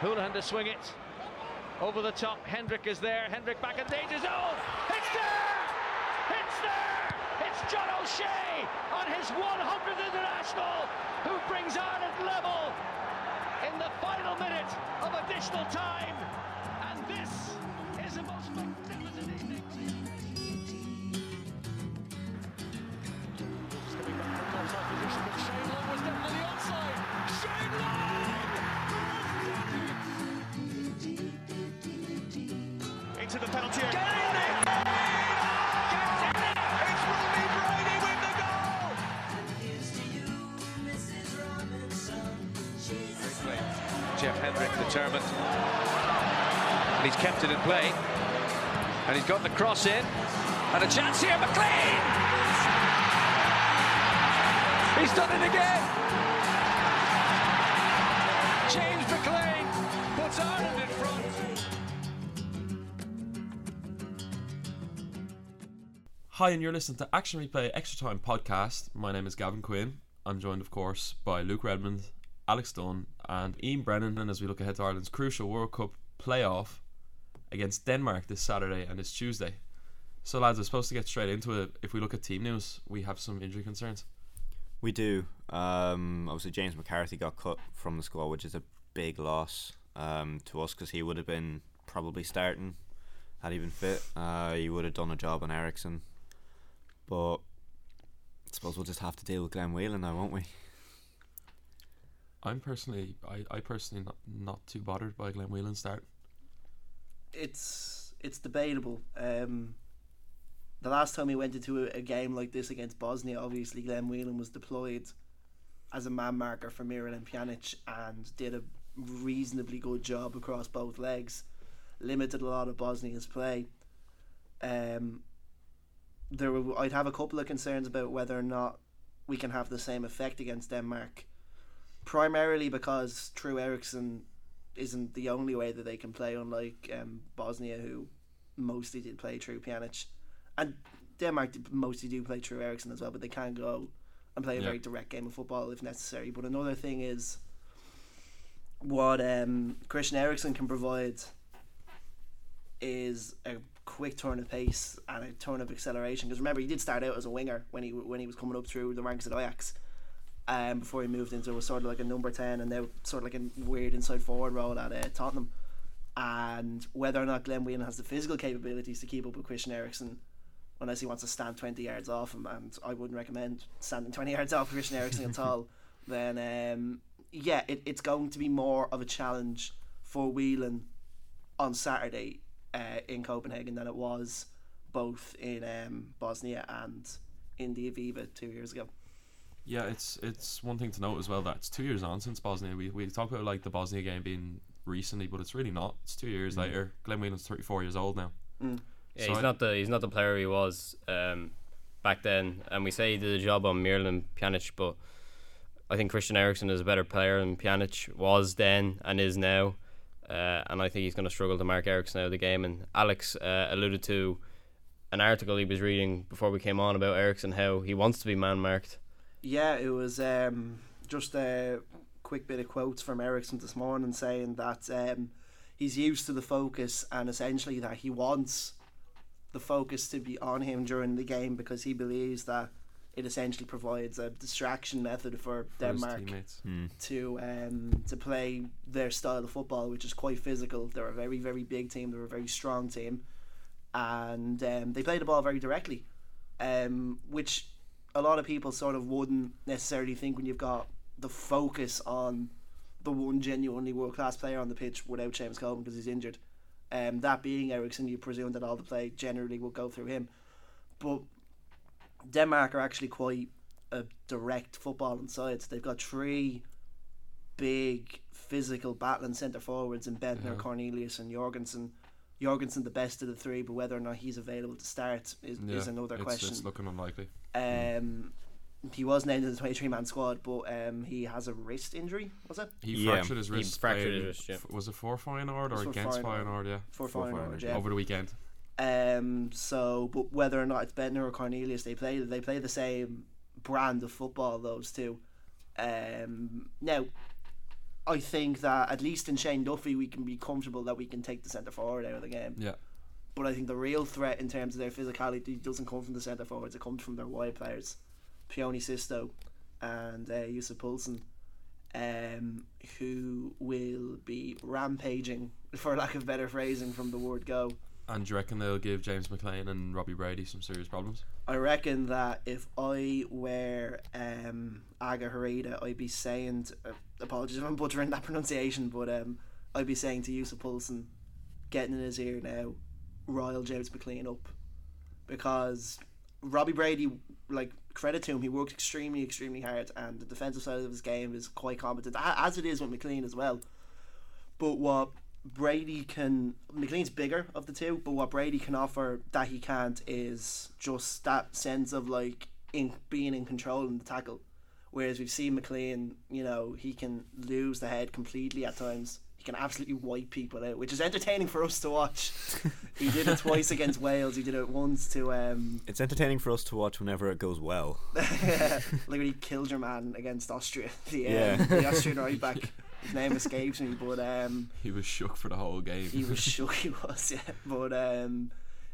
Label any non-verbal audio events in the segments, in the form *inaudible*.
Hoolahan to swing it. Over the top, Hendrick is there. Hendrick back in danger zone. It's there! It's there! It's John O'Shea on his 100th international who brings Ireland level in the final minute of additional time. And this is the most magnificent evening. Into the penalty area. Get in it! Gets in it! It's Robbie Brady with the goal! Jeff Hendrick determined. And he's kept it in play. And he's got the cross in. And a chance here, McLean! He's done it again! Hi, and you're listening to Action Replay Extra Time podcast. My name is Gavin Quinn. I'm joined, of course, by Luke Redmond, Alex Dunne, and Ian Brennan. And as we look ahead to Ireland's crucial World Cup playoff against Denmark this Saturday and this Tuesday. So, lads, we're supposed to get straight into it. If we look at team news, we have some injury concerns. We do. Um, obviously, James McCarthy got cut from the squad, which is a big loss um, to us because he would have been probably starting had he been fit. Uh, he would have done a job on Eriksen. But I suppose we'll just have to deal with Glenn Whelan now, won't we? I'm personally, I, I personally not, not too bothered by Glenn Whelan start. it's it's debatable. Um, the last time he went into a, a game like this against Bosnia, obviously Glenn Whelan was deployed as a man marker for Miralem Pjanic and did a reasonably good job across both legs, limited a lot of Bosnia's play. Um, there, were, I'd have a couple of concerns about whether or not we can have the same effect against Denmark. Primarily because True Eriksen isn't the only way that they can play, unlike um, Bosnia, who mostly did play True Pjanic, and Denmark mostly do play True Eriksen as well, but they can go and play a Yeah. very direct game of football if necessary. But another thing is what um, Christian Eriksen can provide is a quick turn of pace and a turn of acceleration. Because remember, he did start out as a winger when he when he was coming up through the ranks at Ajax. Um, before he moved into a sort of like a number ten and now sort of like a weird inside forward role at uh, Tottenham. And whether or not Glenn Whelan has the physical capabilities to keep up with Christian Eriksen, unless he wants to stand twenty yards off him, and I wouldn't recommend standing twenty yards off Christian Eriksen at all. *laughs* Then um, yeah, it, it's going to be more of a challenge for Whelan on Saturday uh, in Copenhagen than it was both in um, Bosnia and in the Aviva two years ago. Yeah, it's it's one thing to note as well that it's two years on since Bosnia. We we talk about like the Bosnia game being recently, but it's really not. It's two years later. Glenn Whelan's 34 years old now. Mm. Yeah, So he's I- not the he's not the player he was um, back then, and we say he did a job on Miralem Pjanic, but I think Christian Eriksen is a better player than Pjanic was then and is now, uh, and I think he's going to struggle to mark Eriksen out of the game. And Alex uh, alluded to an article he was reading before we came on about Eriksen, how he wants to be man marked. Yeah, it was um, just a quick bit of quotes from Eriksen this morning saying that um, he's used to the focus and essentially that he wants the focus to be on him during the game because he believes that it essentially provides a distraction method for for Denmark teammates. to um, to play their style of football, which is quite physical. They're a very very big team. They're a very strong team, and um, they play the ball very directly, um, which a lot of people sort of wouldn't necessarily think when you've got the focus on the one genuinely world class player on the pitch without Seamus Coleman because he's injured. Um, that being Eriksen, you presume that all the play generally will go through him, but Denmark are actually quite a direct footballing side. They've got three big physical battling centre forwards in Bendtner, Yeah. Cornelius, and Jorgensen. Jorgensen, the best of the three, but whether or not he's available to start is, Yeah, is another it's, question. It's looking unlikely. Um, he was named in the twenty-three man squad, but um, he has a wrist injury. Was it He Yeah, fractured his he wrist. fractured his wrist, yeah. f- Was it for Feyenoord or against Feyenoord. Feyenoord? Yeah, for For Feyenoord? Feyenoord, Yeah. over the weekend. Um, so, but whether or not it's Bendtner or Cornelius, they play they play the same brand of football. Those two. Um, now, I think that at least in Shane Duffy, we can be comfortable that we can take the centre forward out of the game. Yeah. But I think the real threat in terms of their physicality doesn't come from the centre forwards; it comes from their wide players, Pione Sisto and uh, Yussuf Poulsen, um, who will be rampaging, *laughs* for lack of better phrasing, from the word go. And do you reckon they'll give James McLean and Robbie Brady some serious problems? I reckon that if I were um, Aga Harida, I'd be saying, to, uh, apologies if I'm butchering that *laughs* pronunciation, but um, I'd be saying to Yussuf Poulsen, getting in his ear now, Royal James McLean up. Because Robbie Brady, like, credit to him, he worked extremely, extremely hard, and the defensive side of his game is quite competent, as it is with McLean as well. But what Brady can McLean's bigger of the two, but what Brady can offer that he can't is just that sense of like in being in control in the tackle. Whereas we've seen McLean, you know, he can lose the head completely at times. He can absolutely wipe people out, which is entertaining for us to watch. *laughs* he did it twice against Wales. He did it once to um, It's entertaining for us to watch whenever it goes well. *laughs* *laughs* like when he killed your man against Austria. The, um, Yeah. the Austrian right back. His name escapes me, but um, *laughs* He was shook for the whole game. he was *laughs* shook he was yeah but um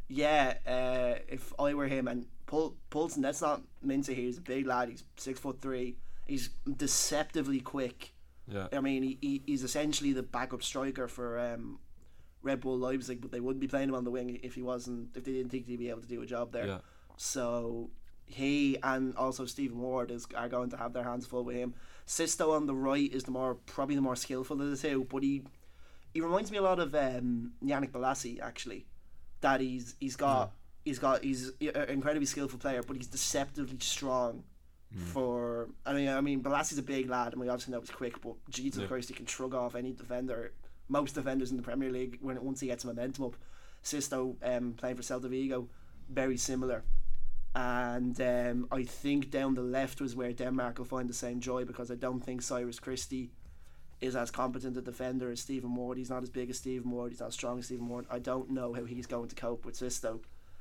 yeah uh if I were him and Pul- Poulsen that's not here he's a big lad he's six foot three he's deceptively quick yeah. I mean he, he he's essentially the backup striker for um Red Bull Leipzig but they wouldn't be playing him on the wing if he wasn't if they didn't think he'd be able to do a job there Yeah. so he and also Stephen Ward is are going to have their hands full with him. Sisto on the right is the more probably the more skillful of the two, but he he reminds me a lot of um, Yannick Bolasie actually. That he's he's got he's got he's an incredibly skillful player, but he's deceptively strong. For I mean I mean Bolasie's a big lad, and we obviously know he's quick, but Jesus Yeah. Christ, he can shrug off any defender. Most defenders in the Premier League when once he gets momentum up. Sisto um, playing for Celta Vigo, very similar and um, I think down the left was where Denmark will find the same joy because I don't think Cyrus Christie is as competent a defender as Stephen Ward. He's not as big as Stephen Ward. He's not as strong as Stephen Ward. I don't know how he's going to cope with Sisto,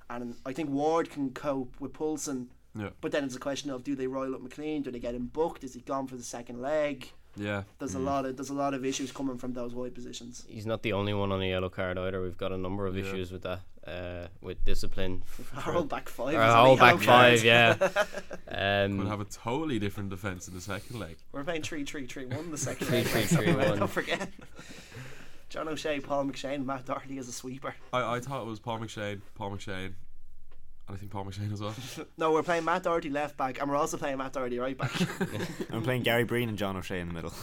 and I think Ward can cope with Poulsen. Yeah. But then it's a question of do they roll up McLean? Do they get him booked? Is he gone for the second leg? Yeah. There's a lot of there's a lot of issues coming from those wide positions. He's not the only one on a yellow card either. We've got a number of Yeah. issues with that, uh, with discipline. *laughs* Our whole back five. Our is whole back card. five, yeah. *laughs* We'll Um, have a totally different defence in the second leg. We're playing three three three one the second Three, leg. three, so three, one. Don't forget. *laughs* John O'Shea, Paul McShane, Matt Doherty as a sweeper. I, I thought it was Paul McShane, Paul McShane, and I think Paul McShane as well. No, we're playing Matt Doherty left back, and we're also playing Matt Doherty right back. I'm playing Gary Breen and John O'Shea in the middle.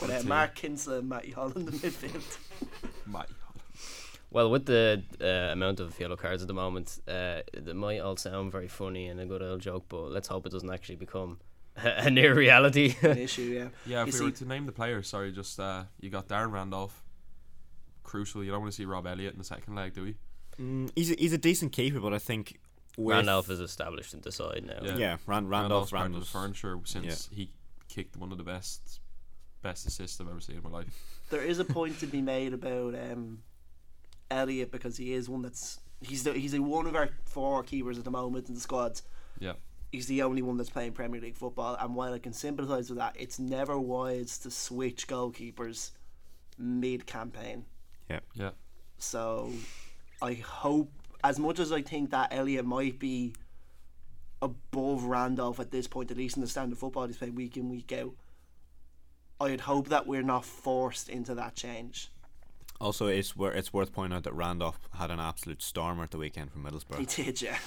With uh, Mark Kinsella and Matty Hall in the midfield. My well, with the uh, amount of yellow cards at the moment, uh, it might all sound very funny and a good old joke, but let's hope it doesn't actually become *laughs* a near reality. *laughs* An issue, yeah. Yeah, You if we were to name the players, sorry, just uh, you got Darren Randolph. Crucial. You don't want to see Rob Elliott in the second leg, do we? Mm, he's a, he's a decent keeper, but I think with, Randolph is established in the side now. Yeah. Yeah, Ran, Randolph's Randolph. part of the furniture since he kicked one of the best best assists I've ever seen in my life. There is a point to be made about um, Elliot because he is one that's he's the, he's a, one of our four keepers at the moment in the squads. Yeah. He's the only one that's playing Premier League football, and while I can sympathise with that, it's never wise to switch goalkeepers mid-campaign. Yeah, yeah. So I hope, as much as I think that Elliot might be above Randolph at this point, at least in the standard football he's played week in, week out, I'd hope that we're not forced into that change. Also, it's wor- it's worth pointing out that Randolph had an absolute stormer at the weekend for Middlesbrough. He did, yeah.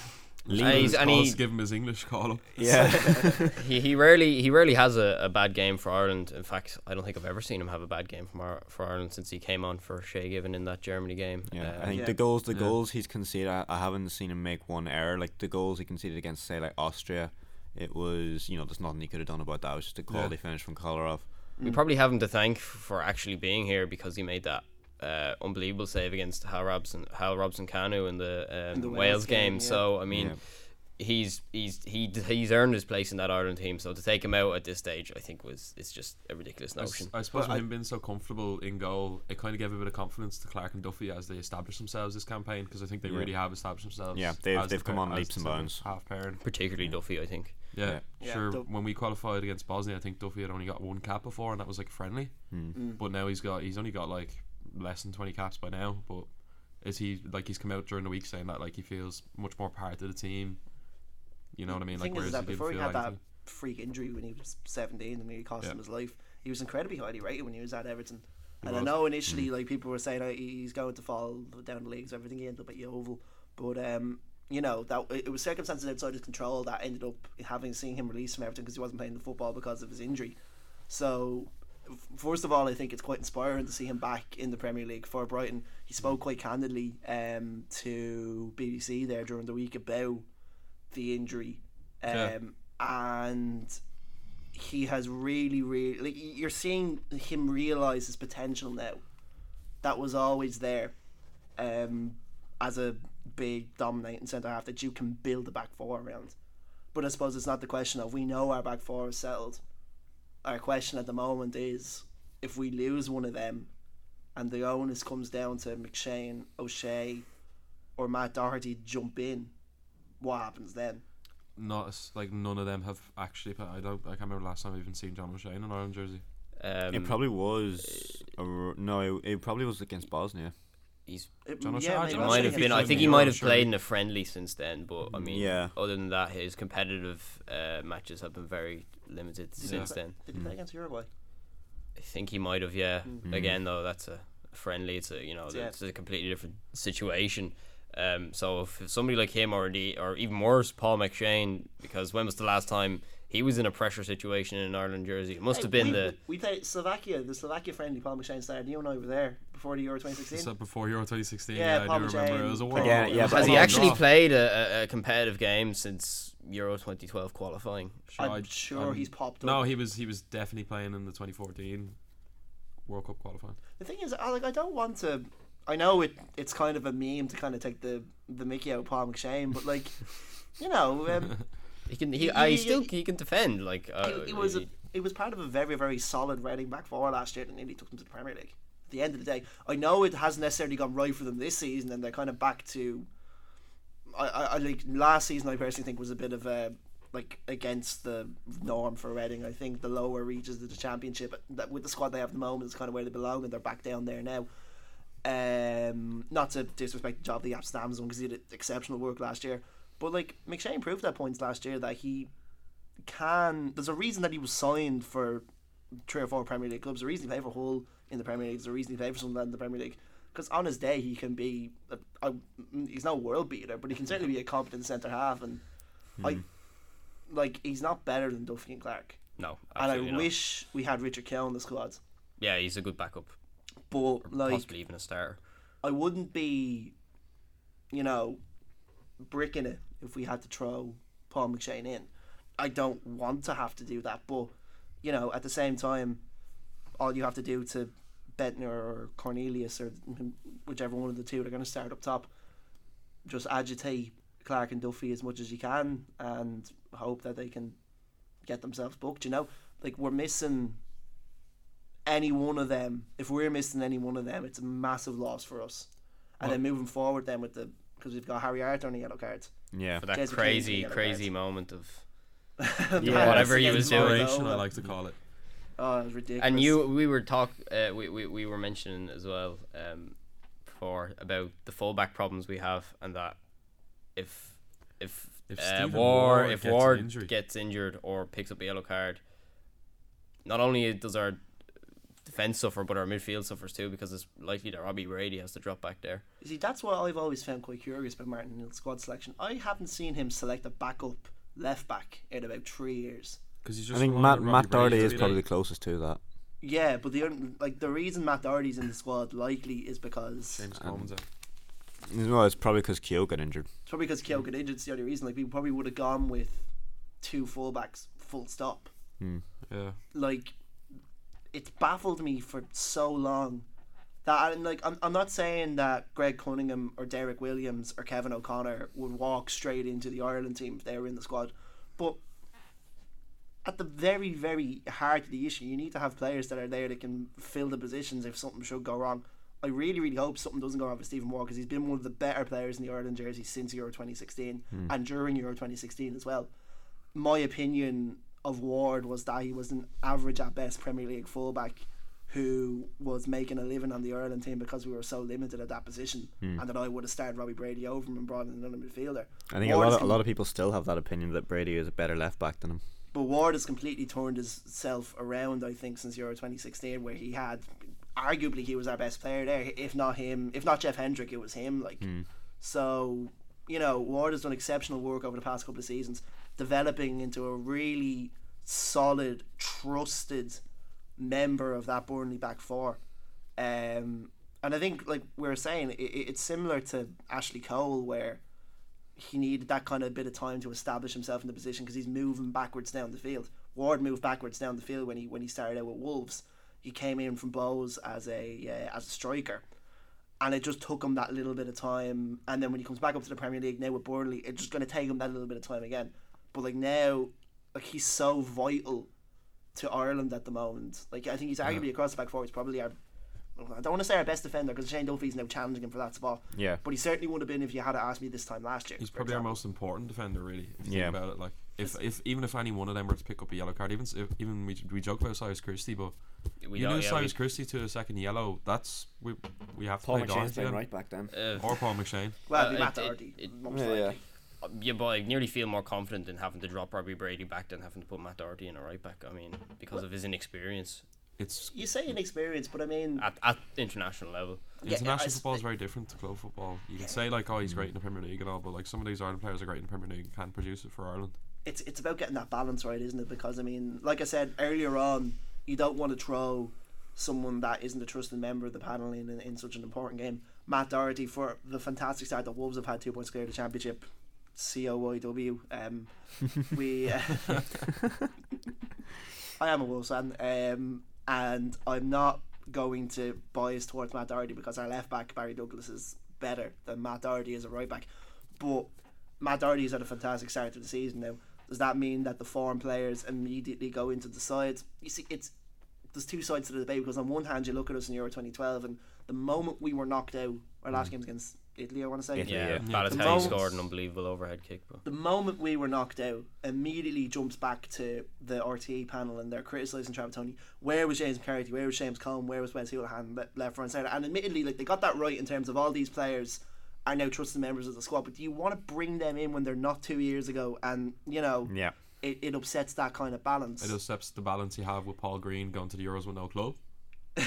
Uh, he's, and Calls he, to give him his English call yeah, *laughs* he he rarely he rarely has a, a bad game for Ireland. In fact, I don't think I've ever seen him have a bad game from our, for Ireland since he came on for Shay Given in that Germany game. yeah. Uh, I think Yeah. the goals, the Yeah. goals he's conceded, I, I haven't seen him make one error. Like the goals he conceded against, say, like Austria, it was you know there's nothing he could have done about that. It was just a quality finish from Kolarov. We probably have him to thank for actually being here because he made that uh, unbelievable save against Hal Robson, Hal Robson Kanu in the, um, the Wales, Wales game. game, yeah. So I mean, Yeah. he's he's he he's earned his place in that Ireland team. So to take him out at this stage, I think was it's just a ridiculous notion. I suppose Well, with I- him being so comfortable in goal, it kind of gave a bit of confidence to Clark and Duffy as they established themselves this campaign because I think they Yeah. really have established themselves. Yeah, they've- they've come on leaps and centre bounds. Half pairing. Particularly Duffy, I think. Yeah, Yeah, sure. Duff- when we qualified against Bosnia, I think Duffy had only got one cap before, and that was like friendly. Mm. But now he's got he's only got like less than twenty caps by now. But is he like he's come out during the week saying that like he feels much more part of the team? You know what I mean? The Like thing is whereas he didn't before he had that freak injury when he was 17 and nearly cost Yeah. him his life, he was incredibly highly rated when he was at Everton. He and I know initially, like people were saying, oh, he's going to fall down the leagues, everything. He ended up at Yeovil, but um, you know that it was circumstances outside his control that ended up having seeing him released from Everton because he wasn't playing the football because of his injury. So, first of all, I think it's quite inspiring to see him back in the Premier League for Brighton. He spoke quite candidly um, to BBC there during the week about the injury, um, Yeah. and he has really, really like you're seeing him realize his potential now. That was always there, um, as a big dominating centre half that you can build a back four around. But I suppose it's not the question of we know our back four is settled. Our question at the moment is if we lose one of them, and the onus comes down to McShane, O'Shea, or Matt Doherty jump in, what happens then? Not as, like none of them have actually. Played. I don't. I can't remember last time I've even seen John O'Shea in an Ireland jersey. Um, it probably was. A, r- no, it, it probably was against Bosnia. He's It, John O'Shea- yeah, I It might have been. I think he might have played in a friendly since then, but I mean, Yeah. other than that, his competitive uh, matches have been very limited since then. Did he play against Uruguay? I think he might have. Yeah. Mm. Again, though, that's a friendly. It's a you know, Yeah. it's a completely different situation. Um, so if somebody like him or the or even worse, Paul McShane, because when was the last time he was in a pressure situation in an Ireland jersey? It must Hey, have been we, the. we played Slovakia, the Slovakia friendly. Paul McShane started. You and I were there before the Euro 2016. So before Euro 2016, Yeah, yeah, I Paul do remember. McShane It was a played- world. Yeah, it yeah, was a but- Has he actually draw. played a, a, a competitive game since Euro 2012 qualifying? Sure, I'm sure I'm- he's popped up. No, he was he was definitely playing in the 2014 World Cup qualifying. The thing is, I like I don't want to. I know it. It's kind of a meme to kind of take the the Mickey out of Paul McShane, but like, you know, um, *laughs* He can. He, He- uh, he he- still he can defend. Like uh, it, it was a, it was part of a very very solid Reading back four last year and that nearly took them to the Premier League. At the end of the day, I know it hasn't necessarily gone right for them this season, and they're kind of back to. I, I, I like last season. I personally think was a bit of a like against the norm for Reading. I think the lower reaches of the championship, that with the squad they have at the moment, is kind of where they belong, and they're back down there now. Um, not to disrespect the job the Amsterdam's done because he did exceptional work last year, but like McShane proved at points last year that he can. There's a reason that he was signed for three or four Premier League clubs. The reason he played for Hull in the Premier League. There's a reason he played for Sunderland in the Premier League. Because on his day, he can be. A, a, mm, he's no world beater, but he can certainly be a competent centre half. And hmm. I like he's not better than Duffy and Clark. no. And I not. wish we had Richard Kell in the squad, Yeah, he's a good backup. but like possibly even a starter. I wouldn't be, you know, bricking it if we had to throw Paul McShane in. I don't want to have to do that, but you know, at the same time, all you have to do to Bendtner or Cornelius or whichever one of the two are going to start up top, just agitate Clark and Duffy as much as you can and hope that they can get themselves booked. You know, like we're missing any one of them. If we're missing any one of them, it's a massive loss for us. And then moving forward, then with the because we've got Harry Arter on the yellow cards. Yeah. For that Jason crazy, crazy yeah, moment of *laughs* Yeah, whatever he against was doing. I like to call it. Oh, it was ridiculous. And you, we were talk, uh, we, we we were mentioning as well, um, before about the fullback problems we have, and that if if, If uh, War Ward if gets Ward injury. gets injured or picks up a yellow card, not only does our defense suffer, but our midfield suffers too because it's likely that Robbie Brady has to drop back there. You See, that's what I've always found quite curious about Martin Neal's squad selection. I haven't seen him select a backup left back in about three years. Because he's just I think Matt on Matt Robbie Doherty is probably the closest to that. Yeah, but the only- like the reason Matt Doherty's in the squad likely is because Seamus Um, Coleman's out. Well, it's probably because Keogh got injured. it's probably because Keogh got injured. It's the only reason. Like we probably would have gone with two fullbacks, full stop. Yeah. Like it's baffled me for so long That and like I'm, I'm not saying that Greg Cunningham or Derrick Williams or Kevin O'Connor would walk straight into the Ireland team if they were in the squad, but at the very very heart of the issue, you need to have players that are there that can fill the positions if something should go wrong. I really really hope something doesn't go wrong with Stephen Ward because he's been one of the better players in the Ireland jersey since Euro 2016 hmm. and during Euro 2016 as well. My opinion of Ward was that he was an average at best Premier League fullback who was making a living on the Ireland team because we were so limited at that position, hmm. and that I would have started Robbie Brady over him and brought in another midfielder. I think a lot of, a lot of people still have that opinion that Brady is a better left back than him. But Ward has completely turned himself around, I think, since Euro 2016, where he had, arguably, he was our best player there. If not him, if not Jeff Hendrick, it was him. Like, hmm. so you know, Ward has done exceptional work over the past couple of seasons, developing into a really solid, trusted member of that Burnley back four. Um, and I think, like we were saying, it, it- it's similar to Ashley Cole, where he needed that kind of bit of time to establish himself in the position because he's moving backwards down the field. Ward moved backwards down the field when he when he started out with Wolves. He came in from Bohs as a uh, as a striker, and it just took him that little bit of time. And then when he comes back up to the Premier League now with Burnley, it's just going to take him that little bit of time again. But like now, like he's so vital to Ireland at the moment. Like I think he's arguably across the back four. He's probably our I don't want to say our best defender because Shane Duffy's now challenging him for that spot. Yeah. But he certainly would have been if you had asked me this time last year. He's for probably our most important defender, really. If you Yeah. think about it, like if, if even if any one of them were to pick up a yellow card, even if, even we we joke about Cyrus Christie, but We you don't- lose yeah, Cyrus Christie to a second yellow, that's we we have to Paul play Doherty McShane's playing then. right back then. uh, or Paul McShane. Well, Uh, it'd it- it- Doherty. it- most Yeah, yeah. Yeah, but I nearly feel more confident in having to drop Robbie Brady back than having to put Matt Doherty in a right back. I mean, because of his inexperience It's You say inexperience, but I mean, at, at international level. Yeah, international I- football is very different to club football. You can say like, oh, he's great in the Premier League and all, but like some of these Ireland players are great in the Premier League and can't produce it for Ireland. it's it's about getting that balance right, isn't it? Because I mean, like I said earlier on, you don't want to throw someone that isn't a trusted member of the panel in, in, in such an important game. Matt Doherty for the fantastic start that Wolves have had two points clear of the championship. C O Y W. Um, *laughs* we. Uh, *laughs* I am a Wolves fan, um, and I'm not going to bias towards Matt Doherty because our left back Barry Douglas is better than Matt Doherty as a right back. But Matt Doherty has had a fantastic start to the season now. Does that mean that the foreign players immediately go into the sides? You see, it's there's two sides to the debate because on one hand you look at us in Euro 2012 and the moment we were knocked out, our last game was against Italy, I want to say. Italy, Yeah, yeah. Yeah. Balotelli The moment- scored an unbelievable overhead kick, but The moment we were knocked out, immediately jumps back to the RTE panel and they're criticising Trapattoni. Where was James McCarthy? Where was James Cohn? Where was Wes Hoolahan? le- Left, front, centre. And admittedly, like they got that right in terms of all these players are now trusted members of the squad. But do you want to bring them in when they're not two years ago? And you know, Yeah. it, it upsets that kind of balance. It upsets the balance you have with Paul Green going to the Euros with no club. *laughs* uh,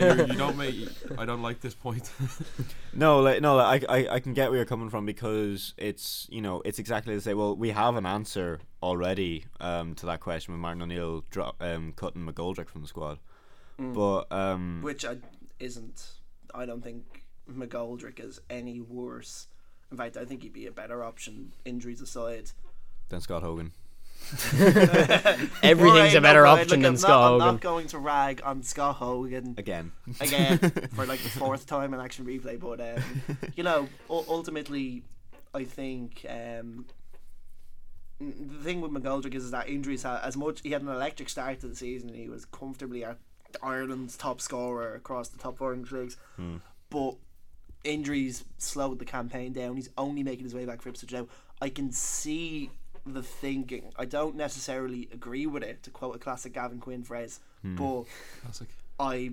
you, you don't make. I don't like this point. *laughs* No, like no, like, I, I I can get where you're coming from because it's you know it's exactly the same. Well, we have an answer already um, to that question with Martin O'Neill dro- um, cutting McGoldrick from the squad, but um, which I, isn't. I don't think McGoldrick is any worse. In fact, I think he'd be a better option, injuries aside. than Scott Hogan. *laughs* everything's a better right, option look, than I'm not, I'm not going to rag on Scott Hogan Again, again *laughs* for like the fourth time in action replay, but um, you know, u- ultimately, I think um, the thing with McGoldrick is, is that injuries ha- as much he had an electric start to the season and he was comfortably at Ireland's top scorer across the top four English leagues, but injuries slowed the campaign down. He's only making his way back for Ipswich now. I can see the thinking. I don't necessarily agree with it, to quote a classic Gavin Quinn phrase, but Classic. I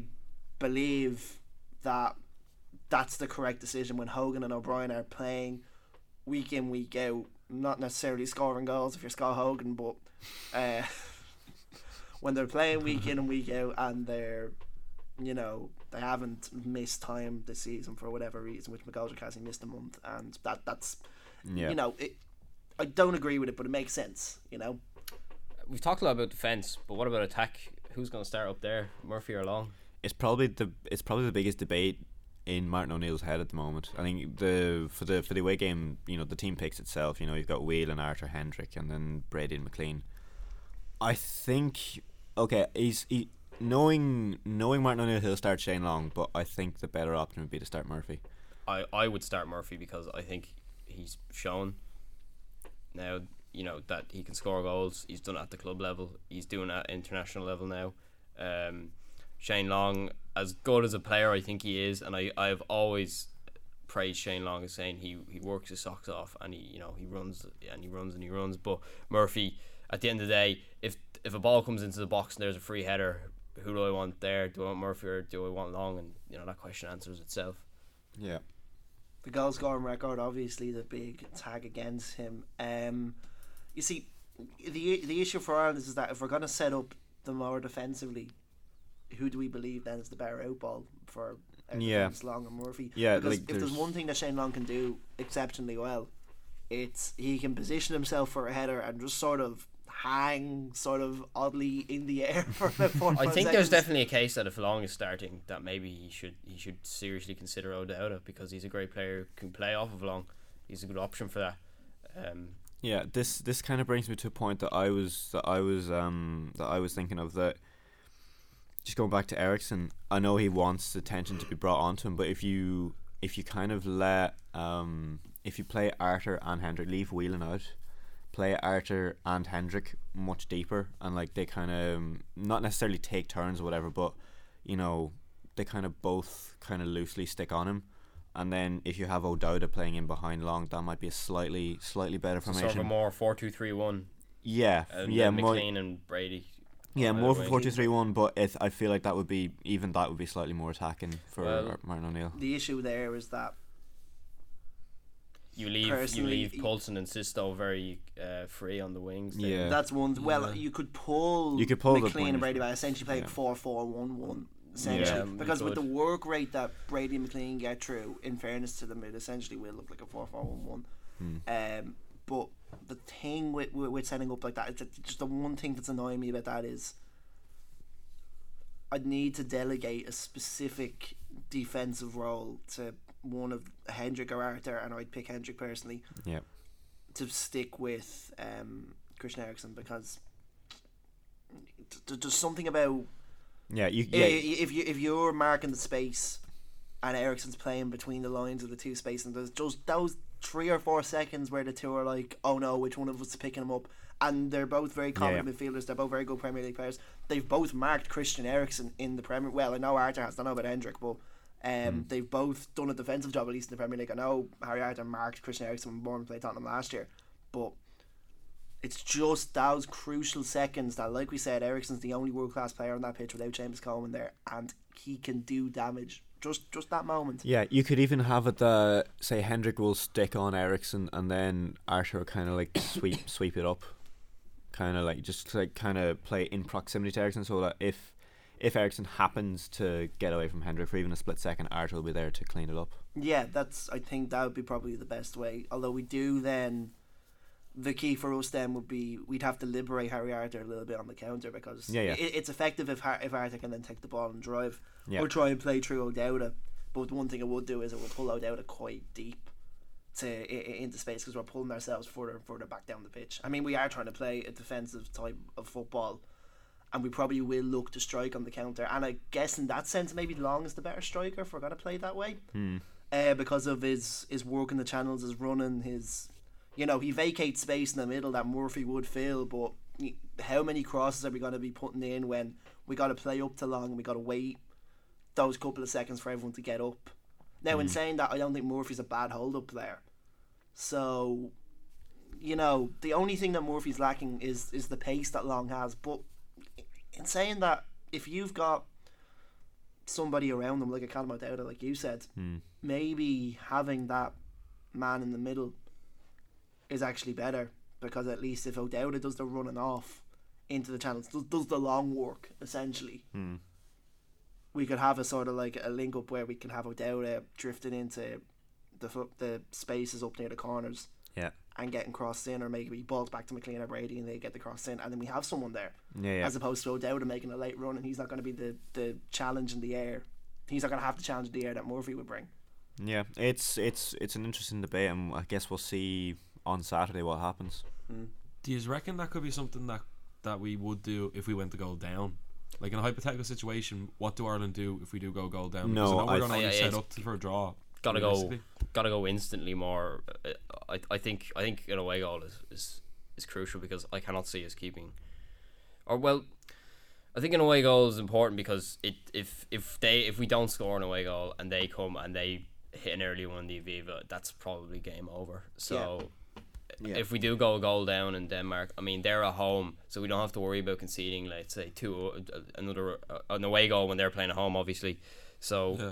believe that that's the correct decision when Hogan and O'Brien are playing week in week out. Not necessarily scoring goals if you're Scott Hogan, but uh, *laughs* when they're playing week in and week out and they're, you know, they haven't missed time this season for whatever reason, which McGoldrick has he missed a month, and that that's yeah. you know it. I don't agree with it, but it makes sense. You know, We've talked a lot about defense, but what about attack? Who's going to start up there, Murphy or Long? it's probably the it's probably the biggest debate in Martin O'Neill's head at the moment. I think the for the for the away game, you know, the team picks itself. You know, you've got Wheel and Arter Hendrick, and then Brady and McLean. I think okay, he's he knowing knowing Martin O'Neill, he'll start Shane Long, but I think the better option would be to start Murphy. I, I would start Murphy because I think he's shown now you know that he can score goals. He's done it at the club level. He's doing it at international level now. Um, Shane Long, as good as a player, I think he is, and I I've always praised Shane Long as saying he he works his socks off and he you know he runs and he runs and he runs. But Murphy, at the end of the day, if if a ball comes into the box and there's a free header, who do I want there? Do I want Murphy or do I want Long? And you know that question answers itself. Yeah. The goal scoring record, obviously the big tag against him. Um, you see, the the issue for Ireland is that if we're going to set up the more defensively, who do we believe then is the better out ball for Yeah. Long and Murphy? Yeah, because like, if there's there's- one thing that Shane Long can do exceptionally well, it's he can position himself for a header and just sort of hang sort of oddly in the air *laughs* for about four. I five think there's definitely a case that if Long is starting, that maybe he should he should seriously consider O'Dowda because he's a great player who can play off of Long. He's a good option for that. Um, Yeah, this this kind of brings me to a point that I was that I was um that I was thinking of that. Just going back to Eriksen, I know he wants attention to be brought onto him, but if you if you kind of let um if you play Arter and Hendrick, leave Whelan out, play Arter and Hendrick much deeper, and like they kind of um, not necessarily take turns or whatever, but you know they kind of both kind of loosely stick on him. And then if you have O'Dowda playing in behind Long, that might be a slightly slightly better so formation. sort of a more four two three one. Yeah, And yeah, yeah, more, and Brady. yeah, on more either for wing. four two three one. But if, I feel like that would be even that would be slightly more attacking for Well- Martin O'Neill. The issue there is that You leave you leave y- Poulsen and Sisto very uh, free on the wings. there. Yeah. That's one. Well, Yeah. you could pull. You could pull the McLean and. Brady by essentially playing Yeah. four four one one. Essentially, Yeah, because with the work rate that Brady and McLean get through, in fairness to them, it essentially will look like a four four one one. Hmm. Um, but the thing with, with with setting up like that is that just the one thing that's annoying me about that is I'd need to delegate a specific defensive role to one of Hendrick or Arter, and I'd pick Hendrick personally Yeah, to stick with um, Christian Eriksen because there's something about yeah, you yeah. if you if you're marking the space and Eriksen's playing between the lines of the two spaces, and there's just those three or four seconds where the two are like, oh no, which one of us is picking him up? And they're both very competent Yeah. midfielders. They're both very good Premier League players. They've both marked Christian Eriksen in the Premier. Well, I know Arter has. I know about Hendrick, but um, they've both done a defensive job at least in the Premier League. I know Harry Arter marked Christian Eriksen when Bournemouth played Tottenham last year, but it's just those crucial seconds that, like we said, Eriksen's the only world class player on that pitch without Seamus Coleman there, and he can do damage. Just, just that moment. Yeah, you could even have it that say Hendrick will stick on Eriksen and then Arter will kind of like *coughs* sweep sweep it up, kind of like just like kind of play in proximity to Eriksen, so that if if Eriksen happens to get away from Hendrick for even a split second, Arter will be there to clean it up. Yeah, that's. I think that would be probably the best way. Although we do then, the key for us then would be we'd have to liberate Harry Arter a little bit on the counter because Yeah, yeah. It, it's effective if Har- if Arter can then take the ball and drive Yeah. or try and play through O'Dowda. But the one thing it would do is it would pull O'Dowda quite deep to i- i- into space because we're pulling ourselves further and further back down the pitch. I mean, we are trying to play a defensive type of football, and we probably will look to strike on the counter. And I guess in that sense, maybe Long is the better striker if we're going to play that way Hmm. uh, because of his his work in the channels, his running, his you know he vacates space in the middle that Murphy would fill. But how many crosses are we going to be putting in when we got to play up to long and we got to wait those couple of seconds for everyone to get up? Now, in saying that, I don't think Murphy's a bad hold up player. So, you know, the only thing that Murphy's lacking is is the pace that Long has. But in saying that, if you've got somebody around them like a Callum O'Dowda, like you said, Hmm. maybe having that man in the middle is actually better because at least if O'Dowda does the running off into the channels, does, does the long work essentially, Hmm. we could have a sort of like a link up where we can have O'Dowda drifting into the the spaces up near the corners Yeah, and getting crossed in, or maybe he balls back to McLean or Brady and they get the cross in, and then we have someone there yeah, yeah. as opposed to O'Dowda making a late run and he's not going to be the, the challenge in the air. He's not going to have the challenge in the air that Murphy would bring. Yeah, it's it's it's an interesting debate, and I guess we'll see on Saturday what happens. Mm. Do you reckon that could be something that that we would do if we went to go down? Like in a hypothetical situation, what do Ireland do if we do go goal down? No, because I know we're going to I- only I- set up for a draw. Gotta go. Gotta go instantly more. I, I think I think an away goal is, is is crucial because I cannot see us keeping. Or well, I think an away goal is important because it if if they if we don't score an away goal and they come and they hit an early one in the Aviva, that's probably game over. So. Yeah. If we do go a goal down in Denmark, I mean they're at home, so we don't have to worry about conceding. Let's say two uh, another uh, an away goal when they're playing at home, obviously. So Yeah.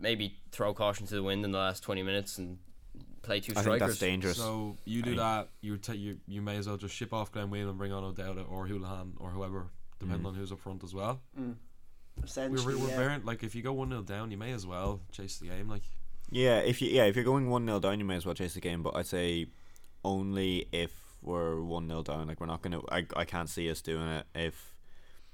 Maybe throw caution to the wind in the last 20 minutes and play two I think strikers. that's dangerous. So you do I- that, you ta- you you may as well just ship off Glenn Whelan and bring on O'Dowda or Hoolahan or whoever, depending mm. on who's up front as well. Mm. We're, we're yeah. very like if you go one 0 down, you may as well chase the game. Like Yeah, if you yeah if you're going one 0 down, you may as well chase the game. But I'd say only if we're one 0 down. Like we're not gonna. I I can't see us doing it. If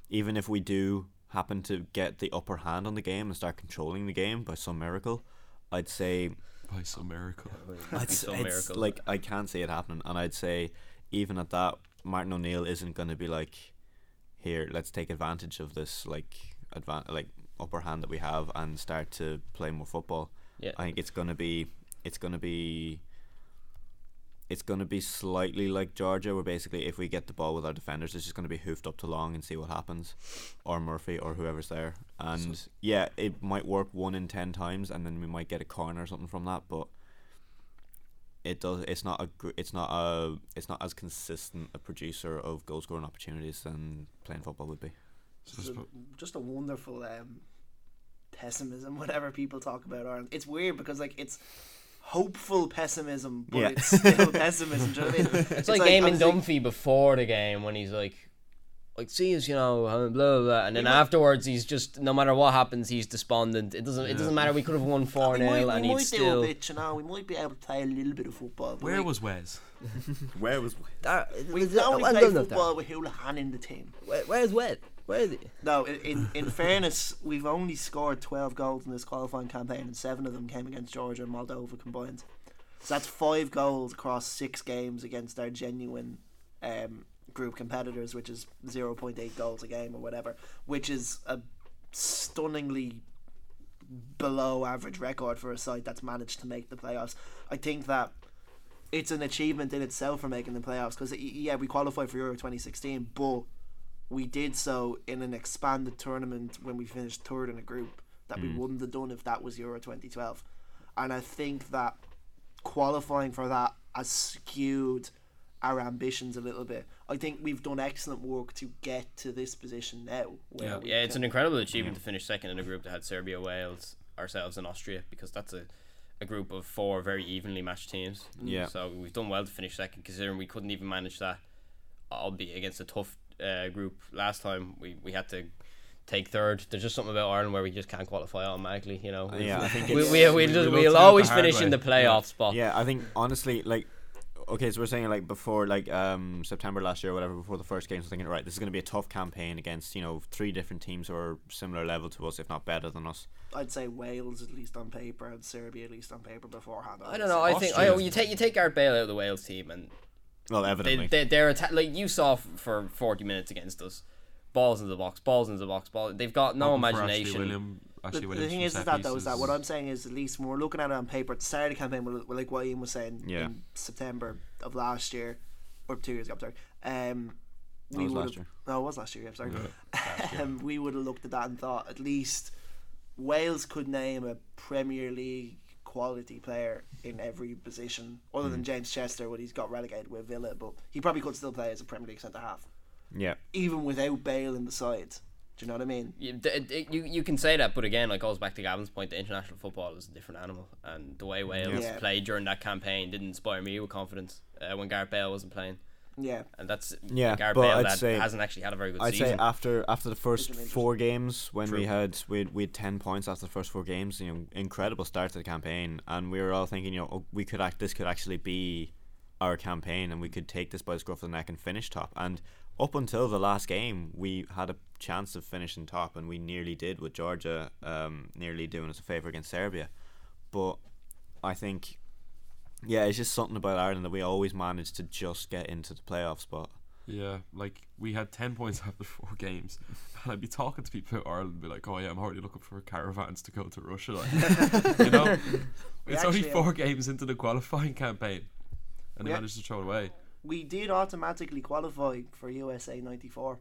even if we do happen to get the upper hand on the game and start controlling the game by some miracle, I'd say by some miracle. Might be it's, some it's miracle. like I can't see it happening. And I'd say even at that, Martin O'Neill isn't going to be like, here, let's take advantage of this like advan- like upper hand that we have and start to play more football. Yeah. I think it's gonna be it's gonna be it's gonna be slightly like Georgia, where basically if we get the ball with our defenders, it's just gonna be hoofed up to long and see what happens, or Murphy or whoever's there. And yeah, it might work one in ten times, and then we might get a corner or something from that, but. It does. It's not a. It's not a. It's not as consistent a producer of goal scoring opportunities than playing football would be. So Just a, just a wonderful um, pessimism. *laughs* whatever people talk about Ireland, it's weird because like it's hopeful pessimism, but Yeah. it's still pessimism. Do you know what I mean? *laughs* it's, like, Game in obviously- Dunphy before the game when he's like, like, see us, you know, blah, blah, blah. And then We might- afterwards, he's just, no matter what happens, he's despondent. It doesn't, it doesn't matter. We could have won 4 We 0 we and might he'd do still. a bit, you know. We might be able to play a little bit of football. But Where like, was Wes? *laughs* Where was? we can only play football with Hoolahan in the team? where's Wet? No, in, in fairness, we've only scored twelve goals in this qualifying campaign, and seven of them came against Georgia and Moldova combined. So that's five goals across six games against our genuine um, group competitors, which is zero point eight goals a game or whatever, which is a stunningly below average record for a side that's managed to make the playoffs. I think that it's an achievement in itself for making the playoffs because yeah, we qualified for Euro 2016, but we did so in an expanded tournament when we finished third in a group that we mm. wouldn't have done if that was Euro 2012. And I think that qualifying for that has skewed our ambitions a little bit. I think we've done excellent work to get to this position now. Where Yeah. Yeah, it's an incredible achievement to finish second in a group that had Serbia, Wales, ourselves, and Austria because that's a, a group of four very evenly matched teams. Yeah. So we've done well to finish second, considering we couldn't even manage that, albeit against a tough uh, group last time. We we had to take third. There's just something about Ireland where we just can't qualify automatically. You know. Yeah, I think we, we, we, we just, we'll always the hard finish in way. the playoff spot. Yeah, I think honestly, like, okay, so we're saying like before, like um September last year, or whatever, before the first game, so thinking right, this is going to be a tough campaign against you know three different teams who are similar level to us, if not better than us. I'd say Wales at least on paper and Serbia at least on paper beforehand. I don't know. I think I, you take you take Gareth Bale out of the Wales team and Well, evidently, they they're atta- like you saw f- for forty minutes against us. Balls in the box, balls in the box, ball. They've got no Hoping for Ashley imagination. William, The, Ashley the Williams thing is, is that though is that what I'm saying is at least when we're looking at it on paper at the start of the campaign, well, like what Ian was saying Yeah. in September of last year or two years ago, I'm sorry. Um, That we was would last year. no, it was last year. I'm sorry. *laughs* um, we would have looked at that and thought at least Wales could name a Premier League quality player in every position, other Hmm. than James Chester when he's got relegated with Villa, but he probably could still play as a Premier League centre half, yeah, even without Bale in the side. Do you know what I mean? You, d- d- you you can say that, but again, it goes back to Gavin's point. The international football is a different animal, and the way Wales Yeah. played during that campaign didn't inspire me with confidence uh, when Gareth Bale wasn't playing, Yeah. and that's Yeah, Gareth but Bale I'd that say- hasn't actually had a very good I'd season. say after after the first four games when we had we had, we had ten points after the first four games, you know, incredible start to the campaign, and we were all thinking, you know, oh, we could act this could actually be our campaign, and we could take this by the scruff of the neck and finish top. And up until the last game, we had a chance of finishing top, and we nearly did with Georgia, um, nearly doing us a favor against Serbia. But I think, yeah, it's just something about Ireland that we always manage to just get into the playoff spot. Yeah, like we had ten points *laughs* after four games, and I'd be talking to people in Ireland, and be like, "Oh yeah, I'm already looking for caravans to go to Russia." Like, *laughs* you know, We it's only actually, four uh, games into the qualifying campaign, and We they ac- managed to throw it away. We did automatically qualify for USA '94,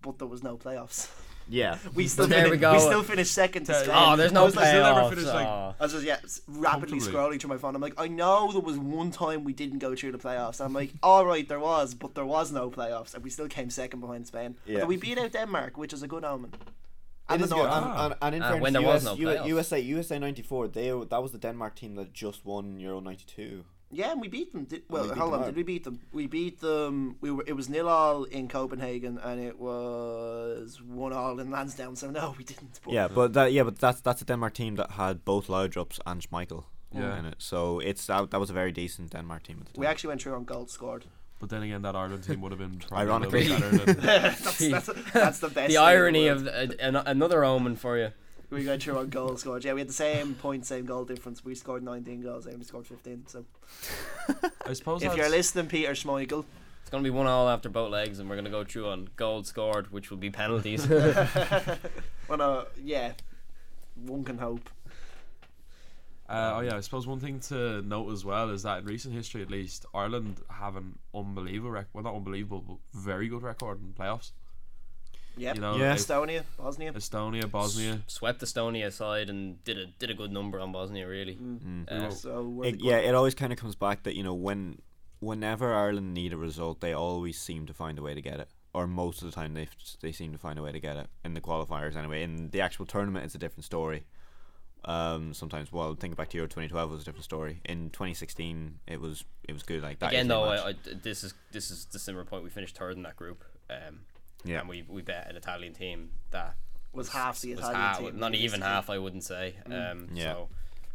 but there was no playoffs. *laughs* Yeah. We still there we finished, go. we still finished second to Tell- Oh, there's I no was like, they'll never playoffs. finish, like- oh. I was just yeah, s- rapidly Comfortably. scrolling through my phone. I'm like, I know there was one time we didn't go through the playoffs. I'm like, all right, there was, but there was no playoffs, and we still came second behind Spain. Yeah. But we beat out Denmark, which is a good omen. And the. North. And, and, and in Uh, fairness, when there US, was no playoffs. USA USA '94, they that was the Denmark team that just won Euro '92. Yeah, and we beat them. Did, well, we beat hold them on, out. did we beat them? We beat them. We were. It was nil all in Copenhagen, and it was one all in Lansdowne. So no, we didn't. But Yeah, but that yeah, but that's that's a Denmark team that had both Laudrups and Schmeichel Yeah. in it. So it's that, that was a very decent Denmark team at the time. we actually went through on goals scored. But then again, that Ireland team would have been *laughs* probably Ironically. a little bit better than *laughs* that's, that's, that's the best. the irony world. of uh, an, another omen for you. We went through on goals scored. Yeah, we had the same point, same goal difference. We scored 19 goals, they only scored 15. So I suppose if that's, you're listening, Peter Schmeichel, It's gonna be one all after both legs, and we're gonna go through on goals scored, which will be penalties. *laughs* *laughs* well, uh, yeah, one can hope. Uh, oh yeah, I suppose one thing to note as well is that in recent history, at least, Ireland have an unbelievable record. Well, not unbelievable, but very good record in playoffs. Yep. You know, Yeah. Estonia, Bosnia. Estonia, Bosnia. Swept Estonia aside and did a did a good number on Bosnia. Really. Mm. Uh, So It, yeah, it always kind of comes back that you know when whenever Ireland need a result, they always seem to find a way to get it. Or most of the time, they they seem to find a way to get it in the qualifiers. Anyway, in the actual tournament, it's a different story. Um, sometimes, well, think back to Euro 2012 was a different story. In 2016, it was it was good. Like that Again, though. I, I, this is this is the similar point. We finished third in that group, um, yeah, and we we bet an Italian team that was half the was Italian half, team. not even realistically. half, I wouldn't say. Um, Yeah. So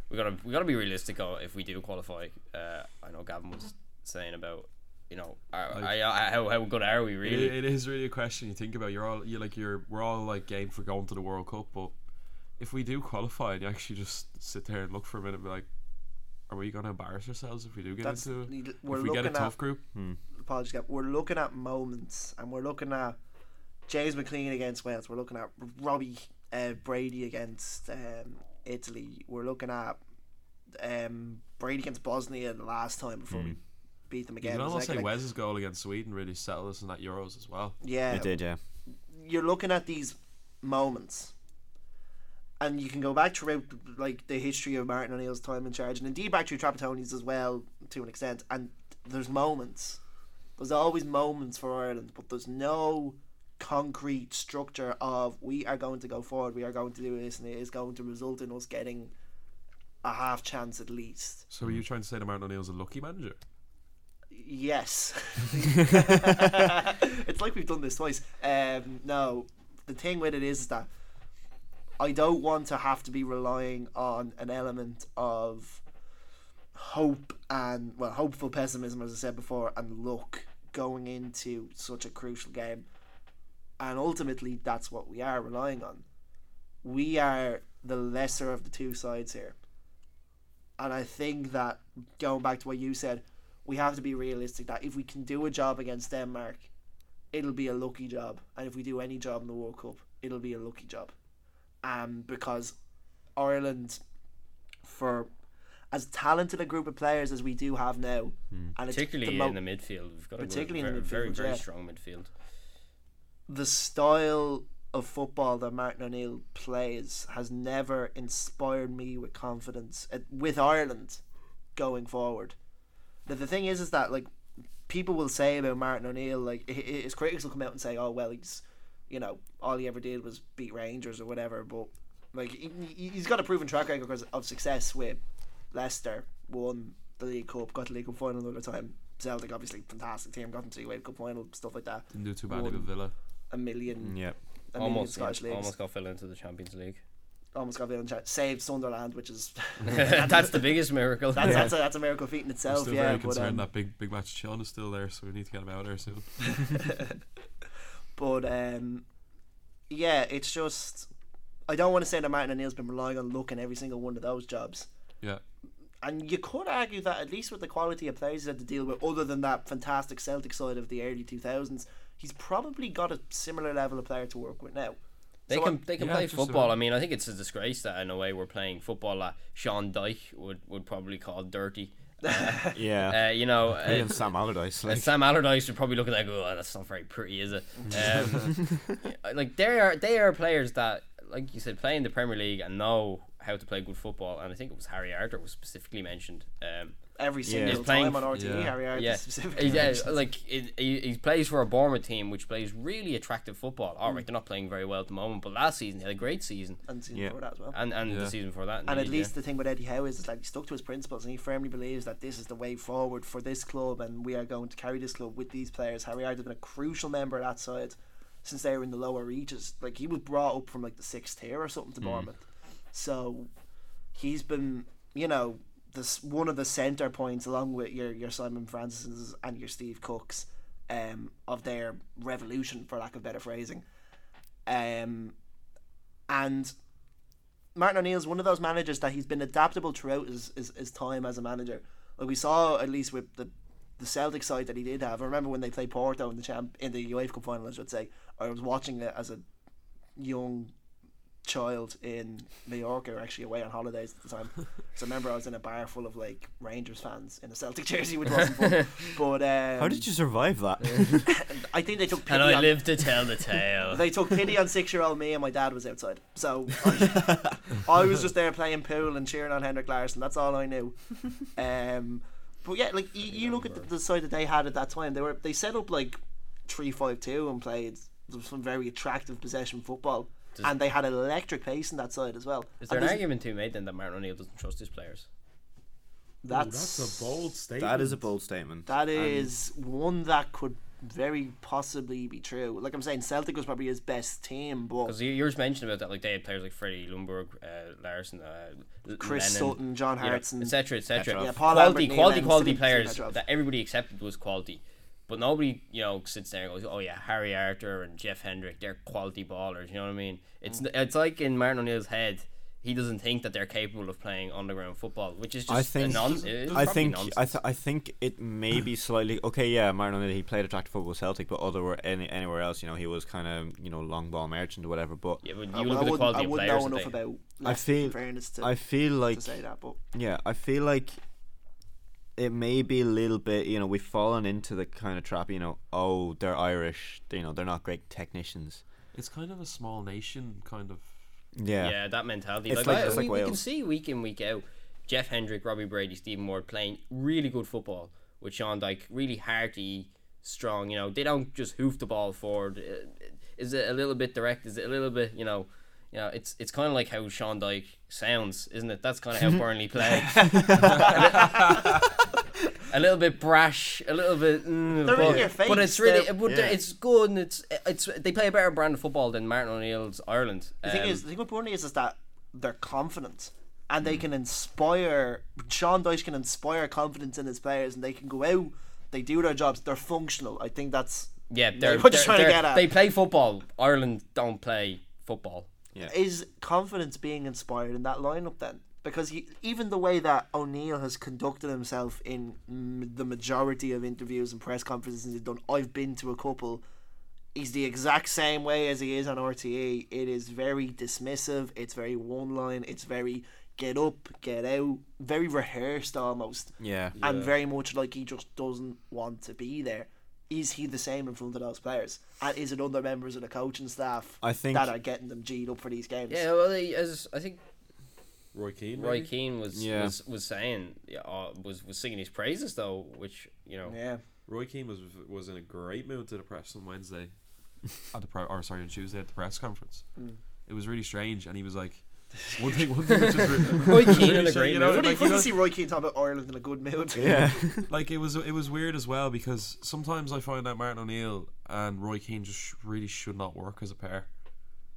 we gotta we gotta be realistic if we do qualify. Uh, I know Gavin was saying about you know are, Like- are- how how good are we It, really? it is really a question you think about. You're all you like you're we're all like game for going to the World Cup, but if we do qualify and you actually just sit there and look for a minute, and be like, are we going to embarrass ourselves if we do get That's, into? we're If we looking get a tough at group, apologies, Gav, we're looking at moments, and we're looking at James McClean against Wales. We're looking at Robbie uh, Brady against um, Italy. We're looking at um, Brady against Bosnia the last time before we beat them again. you again. can It was almost like- say like- Wes's goal against Sweden really settled us in that Euros as well. yeah, it did. Yeah, you're looking at these moments and you can go back throughout like the history of Martin O'Neill's time in charge and indeed back through Trapattoni's as well to an extent and there's moments there's always moments for Ireland but there's no concrete structure of we are going to go forward we are going to do this and it is going to result in us getting a half chance at least So are you trying to say that Martin O'Neill's a lucky manager? Yes. *laughs* it's like we've done this twice. Um, no, the thing with it is that I don't want to have to be relying on an element of hope and well, hopeful pessimism, as I said before, and luck going into such a crucial game. And ultimately, that's what we are relying on. We are the lesser of the two sides here. And I think that going back to what you said, we have to be realistic that if we can do a job against Denmark, it'll be a lucky job. And if we do any job in the World Cup, it'll be a lucky job. Um, because Ireland, for as talented a group of players as we do have now, and it's Particularly the mo- in the midfield, we've got a Particularly in very, the very midfield, very yeah. strong midfield. The style of football that Martin O'Neill plays has never inspired me with confidence uh, with Ireland going forward. Now, the thing is, is that like people will say about Martin O'Neill, like hi- hi- his critics will come out and say, "Oh well, he's you know all he ever did was beat Rangers or whatever," but like he, he's got a proven track record of success with Leicester, won the League Cup, got the League Cup final another time. Celtic, obviously, fantastic team, got into the UEFA Cup final, stuff like that. Didn't do too badly with Villa. A million yeah. a million Almost, Scottish yeah, leagues. almost got Villa into the Champions League. Almost got Villa in chat. Saved Sunderland, which is *laughs* That's the biggest miracle. that's, that's, a, that's a miracle feat in itself. I'm itself. still yeah, very but concerned um, that big big match Chillon is still there, so we need to get him out there soon. *laughs* but um, yeah, it's just I don't want to say that Martin O'Neill's been relying on luck in every single one of those jobs. Yeah. and you could argue that at least with the quality of players he's had to deal with, other than that fantastic Celtic side of the early 2000s, he's probably got a similar level of player to work with now. They So can I- they can Yeah, play football. about. I mean, I think it's a disgrace that in a way we're playing football that Sean Dyche would, would probably call dirty. *laughs* Yeah. Uh, you know, *laughs* uh, Even Sam Allardyce. And Like, Sam Allardyce would probably look at that go, oh, that's not very pretty, is it? *laughs* Um, like they are they are players that, like you said, play in the Premier League and know how to play good football. And I think it was Harry Arter was specifically mentioned. Um, Every Yeah. single He's playing time on f- RTE, yeah. Harry Arter yeah, specifically. yeah, like it, he, he plays for a Bournemouth team which plays really attractive football. All right, Mm. they're not playing very well at the moment, but last season he had a great season, and season Yeah. before that as well. and and Yeah. the season before that. And at indeed, least the thing with Eddie Howe is, is like he stuck to his principles and he firmly believes that this is the way forward for this club and we are going to carry this club with these players. Harry Arter has been a crucial member of that side since they were in the lower reaches. Like he was brought up from like the sixth tier or something to Bournemouth. So he's been, you know, this one of the centre points along with your your Simon Francis and your Steve Cooks um, of their revolution, for lack of better phrasing. Um, and Martin O'Neill's one of those managers that he's been adaptable throughout his, his, his time as a manager. Like we saw at least with the the Celtic side that he did have. I remember when they played Porto in the champ in the UEFA Cup final, I should say. I was watching it as a young child in New York Mallorca, actually away on holidays at the time. *laughs* so I remember I was in a bar full of like Rangers fans in a Celtic jersey, which wasn't fun. But um, how did you survive that? *laughs* I think they took pity and I on, live to tell the tale. *laughs* they took pity on six-year-old me, and my dad was outside. So I, I was just there playing pool and cheering on Henrik Larsson. That's all I knew. Um, but yeah, like you, you look at the, the side that they had at that time. They were they set up like three-five-two and played some very attractive possession football, Does- and they had an electric pace in that side as well. Is there And an argument to be made then that Martin O'Neill doesn't trust his players? That's, that's a bold statement. that is a bold statement. That is one that could very possibly be true. Like I'm saying, Celtic was probably his best team, but Because you yours mentioned about that, like they had players like Freddie Lundberg, uh, Larsson, uh, Chris Lennon, Sutton, John Hartson, etc., etc. Petrov. Yeah, Paul Lambert, Quality, Neil quality, Lennon, quality players Petrov. that everybody accepted was quality. But nobody, you know, sits there and goes, "Oh yeah, Harry Arter and Jeff Hendrick, they're quality ballers." You know what I mean? It's Mm. it's like in Martin O'Neill's head, he doesn't think that they're capable of playing underground football, which is just I think a non- I think nonsense. I, th- I think it may be slightly okay. Yeah, Martin O'Neill he played attractive football with Celtic, but other any, anywhere else, you know, he was kind of you know long ball merchant or whatever. But yeah, but you I, look I at the wouldn't, quality I of wouldn't players. know enough about. I Leicester, in feel fairness to, I feel like to say that, but yeah, I feel like it may be a little bit. You know, we've fallen into the kind of trap. You know, oh, they're Irish. You know, they're not great technicians. It's kind of a small nation, kind of. Yeah, Yeah, that mentality. It's like, like- I- it's we, like we can see week in week out Jeff Hendrick, Robbie Brady, Stephen Ward playing really good football with Sean Dyche, really hearty, strong. You know, they don't just hoof the ball forward. Uh, Is it a little bit direct? Is it a little bit, you know? You know, it's it's kind of like how Sean Dyche sounds, isn't it? That's kind of how *laughs* Burnley play. *laughs* *laughs* *laughs* a little bit brash, a little bit. Mm, They're in but, your face, but it's really, they're- but yeah. it's good, and it's it's they play a better brand of football than Martin O'Neill's Ireland. the thing Um, is, the thing with Burnley is, is that they're confident and Mm. they can inspire. Sean Dyche can inspire confidence in his players, and they can go out. They do their jobs. They're functional. I think that's Yeah, they're, what you're they're- trying to they're- get at. They play football. Ireland don't play football. yeah. is confidence being inspired in that lineup then? Because he, even the way that O'Neill has conducted himself in mm, the majority of interviews and press conferences he's done, I've been to a couple. He's the exact same way as he is on RTE. It is very dismissive. It's very one line. It's very get up, get out, very rehearsed almost, yeah. and very much like he just doesn't want to be there. Is he the same in front of those players? And is it other members of the coaching staff I think- that are getting them G'd up for these games? Yeah, well, he- as I think Roy Keane. Roy maybe? Keane was Yeah. was, was saying, uh, was was singing his praises though, which you know, Yeah. Roy Keane was was in a great mood to the press on Wednesday, *laughs* at the pre- or sorry on Tuesday at the press conference. It was really strange, and he was like, *laughs* one thing, one thing which is really, *laughs* Roy Keane really in a strange, great you know, mood. Funny, like, you funny know, to see Roy Keane talk about Ireland in a good mood. Yeah. like it was it was weird as well because sometimes I find that Martin O'Neill and Roy Keane just sh- really should not work as a pair,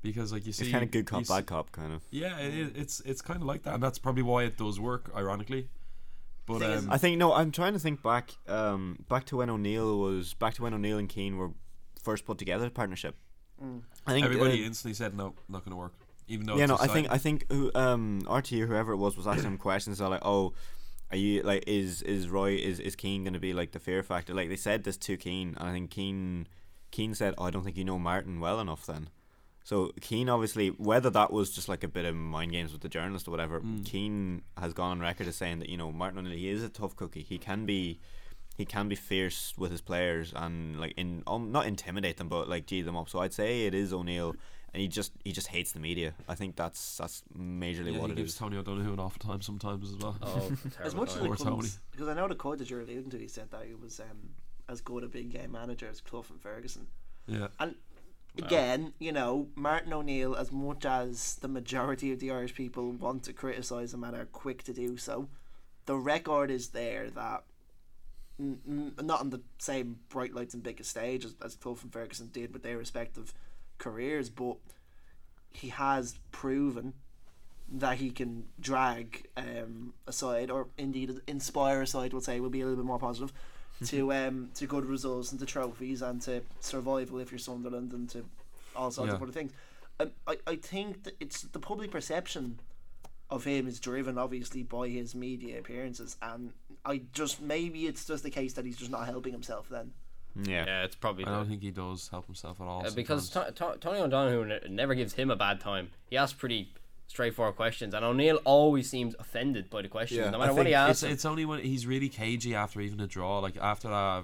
because like you see, It's kind of good cop, bad cop, kind of. Yeah, it, is- it's it's kind of like that, and that's probably why it does work, ironically. But Thing is- um, I think no. I'm trying to think back, um, back to when O'Neill was back to when O'Neill and Keane were first put together, the partnership. I think everybody uh, instantly said no, not going to work, even though yeah, it's no. I think I think who, um, RT or whoever it was was asking him *coughs* questions. They're like, oh, are you like is is Roy is is Keane going to be like the fear factor? Like they said this to Keane, and I think Keane Keane said, oh, "I don't think you know Martin well enough." Then, so Keane obviously whether that was just like a bit of mind games with the journalist or whatever, Mm. Keane has gone on record as saying that you know Martin O'Neill he is a tough cookie. He can be. He can be fierce with his players and like in um, not intimidate them, but like g them up. So I'd say it is O'Neill, and he just he just hates the media. I think that's that's majorly Yeah, what he it gives is. Tony O'Donoghue an awful time sometimes as well. Oh, *laughs* As much as time. I Tony. because I know the quote that you're alluding to, he said that he was um, as good a big game manager as Clough and Ferguson. Yeah. And again, you know, Martin O'Neill, as much as the majority of the Irish people want to criticise him and are quick to do so, the record is there that n- n- not on the same bright lights and biggest stage as, as Clough and Ferguson did with their respective careers, but he has proven that he can drag um, a side, or indeed inspire a side, we'll say, will be a little bit more positive, to um, to good results and to trophies and to survival if you're Sunderland and to all sorts of other things. Um, I, I think that it's the public perception of him is driven obviously by his media appearances, and I just maybe it's just the case that he's just not helping himself then. Yeah. Yeah, it's probably I don't think he does help himself at all. Uh, because sometimes. to- to- Tony O'Donoghue never gives him a bad time. He asks pretty straightforward questions, and O'Neill always seems offended by the questions, Yeah, no matter what he think asks. it's, it's only when he's really cagey after even a draw, like after uh,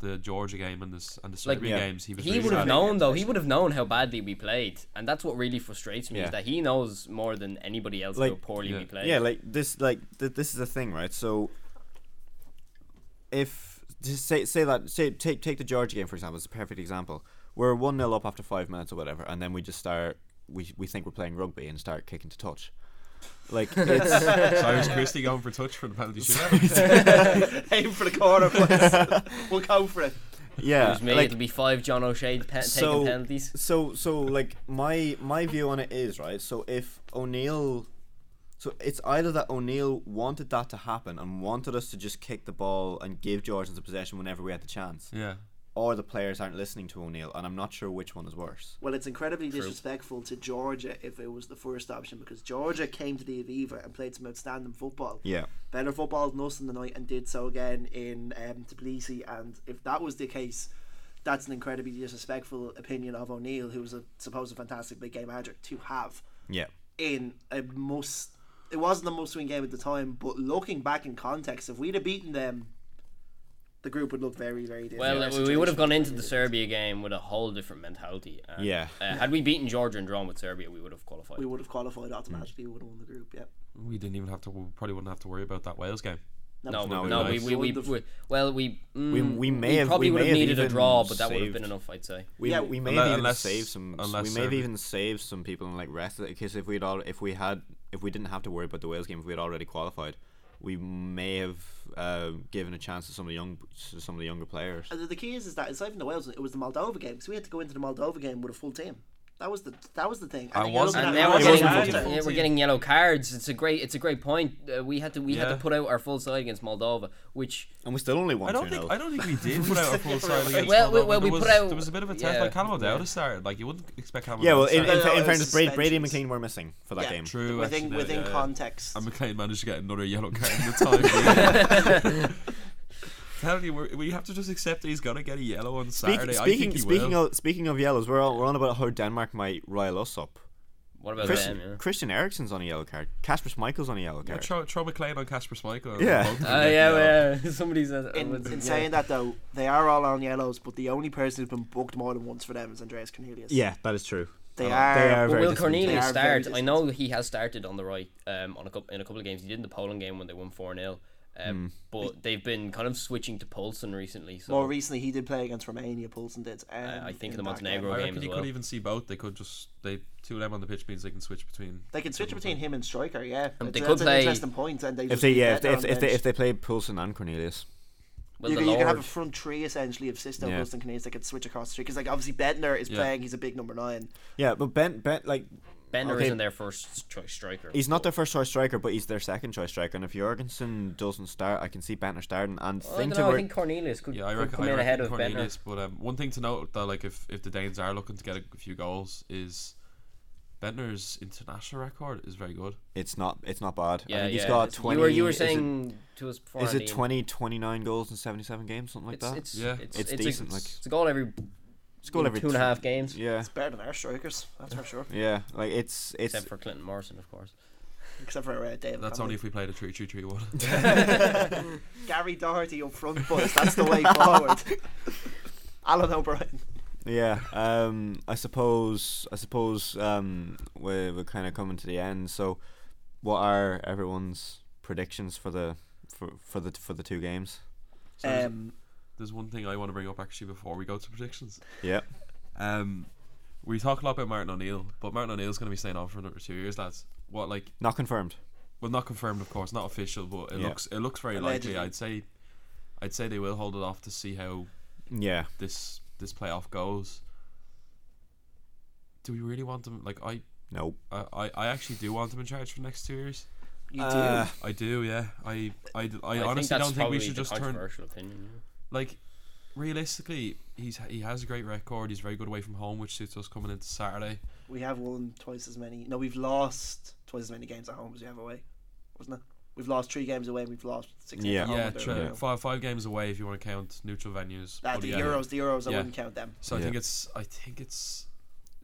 the Georgia game and this and the Like, yeah. games. He was He really would have known though. He would have known how badly we played, and that's what really frustrates me Yeah. is that he knows more than anybody else how poorly yeah. we played. Yeah, like this, like th- this is the thing, right? So, if just say say that say take take the Georgia game for example, it's a perfect example. We're one 0 up after five minutes or whatever, and then we just start we we think we're playing rugby and start kicking to touch. Like *laughs* it's Cyrus Christie going for touch for the penalty shootout. *laughs* *laughs* Aim for the corner, please. we'll go for it. yeah, It was me. like, It'll be five John O'Shea pe- So- taking penalties. So so like my my view on it is right. So if O'Neill, so it's either that O'Neill wanted that to happen and wanted us to just kick the ball and give Georgians the possession whenever we had the chance, yeah. Or the players aren't listening to O'Neill, and I'm not sure which one is worse. Well, it's incredibly disrespectful to Georgia if it was the first option because Georgia came to the Aviva and played some outstanding football. Yeah, Better football than us in the night and did so again in um, Tbilisi. And if that was the case, that's an incredibly disrespectful opinion of O'Neill, who was a supposed fantastic big game manager, to have yeah, in a most. It wasn't the most win game at the time, but looking back in context, if we'd have beaten them, the group would look very, very different. Well, we- we would have gone into the Serbia game with a whole different mentality. and, Yeah. Uh, Had we beaten Georgia and drawn with Serbia, we would have qualified. We would have qualified automatically. We would have won the group. Yeah. We didn't even have to. We probably wouldn't have to worry about that Wales game. No, No, no, we we, we, we, we, well, we, mm, We- we may have- probably we would may have have needed a draw, but that would have been enough, I'd say. we, Yeah, we may unless- have even unless- saved some. unless we may have even saved some people and like rested it because if we'd all if we had if we didn't have to worry about the Wales game if we had already qualified, we may have uh, given a chance to some of the young some of the younger players. And the- the key is, is that it's not even the Wales. It was the Moldova game because we had to go into the Moldova game with a full team. That was the that was the thing. I then wasn't- And now we're getting, yeah, we're getting yellow cards. It's a great, it's a great point. Uh, we had to, we had to put out our full side against Moldova, which And we still only won I don't 2 think. 0. I don't think we *laughs* did put out a full side against Well, well, Moldova. well, we there put was, out- There was a bit of a test. yeah. like Callum O'Dowd started. Like you wouldn't expect Callum. Yeah, well, O'Dowd in, to in, in fairness, Brady, Brady and. McClean were missing for that Yeah. game. True. within actually, within yeah, yeah. context. And McClean managed to get another yellow card in the time. *laughs* *laughs* Tell you, we're, have to just accept that he's gonna get a yellow on Speak, Saturday. I speaking think he speaking will. of speaking of yellows, we're on, we're on about how Denmark might rile us up. what about Christian, them? Yeah. Christian Eriksen's on a yellow card. Kasper Schmeichel's on a yellow Yeah, card. throw, throw McClean on Kasper Schmeichel. Yeah. both Oh get yeah, yellow. yeah. *laughs* Somebody said. in, uh, in yeah. saying that though, they are all on yellows, but the only person who's been booked more than once for them is Andreas Cornelius. yeah, that is true. they Uh, are. they are But will. Cornelius They start? I know he has started on the right um, on a couple, in a couple of games. He did in the Poland game when they won 4 0. Um, But they've been kind of switching to Poulsen recently. So More recently, he did play against Romania. Poulsen did. Um, Uh, I think in the Montenegro game. I game reckon as you well. could even see both. They could just they two of them on the pitch means they can switch between. They can switch between him and striker. Yeah, Um, It's- they that's could an play- interesting point. And they If they yeah if they, if, if they if they play Poulsen and Cornelius. well, you, the can, you can have a front three essentially of Sisto, Yeah. Poulsen, Cornelius. They could switch across the street because like obviously Bendtner is Yeah. playing. He's a big number nine. Yeah, but Ben Ben like Bendtner okay. isn't their first choice striker. he's not their first choice striker, but he's their second choice striker. And if Jorgensen doesn't start, I can see Bendtner starting. And Well, I think don't to know. I think Cornelius could, Yeah, I could reckon, come I in ahead of Bendtner. Cornelius. But um, one thing to note though, like if if the Danes are looking to get a few goals, is Bendtner's international record is very good. It's not. It's not bad. I Yeah, think yeah. he's got twenty. You were you were is it- saying to us before. Is it Ian, 20, 29 goals in seventy seven games, something like it's, that? It's, Yeah. it's, It's it's, decent, A, like- it's a goal every, It's goal every two and a th- half games. Yeah, It's better than our strikers, that's for sure. yeah. Like it's it's Except for Clinton Morrison, of course. Except for uh, David. That's Connolly. only if we played a 3 3 3 1. *laughs* Gary Doherty up front, boys. That's the way forward. *laughs* Alan O'Brien. Yeah, um, I suppose I suppose um, we're we're kind of coming to the end. So, what are everyone's predictions for the for, for the for the two games? So there's, Um, there's one thing I want to bring up actually before we go to predictions. Yeah, Um, we talk a lot about Martin O'Neill, but Martin O'Neill's going to be staying on for another two years, lads. What like? not confirmed. Well, not confirmed, of course, not official, but it Yeah. looks it looks very Allegedly. likely. I'd say, I'd say they will hold it off to see how Yeah, this this playoff goes. Do we really want them? Like I, no. I, I- I actually do want them in charge for the next two years. you Uh, do. I do, yeah. I I I honestly that's don't think we probably should the just turn. controversial opinion. yeah. Like, realistically, he's he has a great record. He's very good away from home, which suits us coming into Saturday. We have won twice as many. No, we've lost twice as many games at home as we have away, wasn't it? We've lost three games away. and We've lost six. Yeah. at home yeah, or true. thereabout. Five five games away if you want to count neutral venues. Uh, the yeah. Euros, the Euros, I Yeah. wouldn't count them. So I think it's I think it's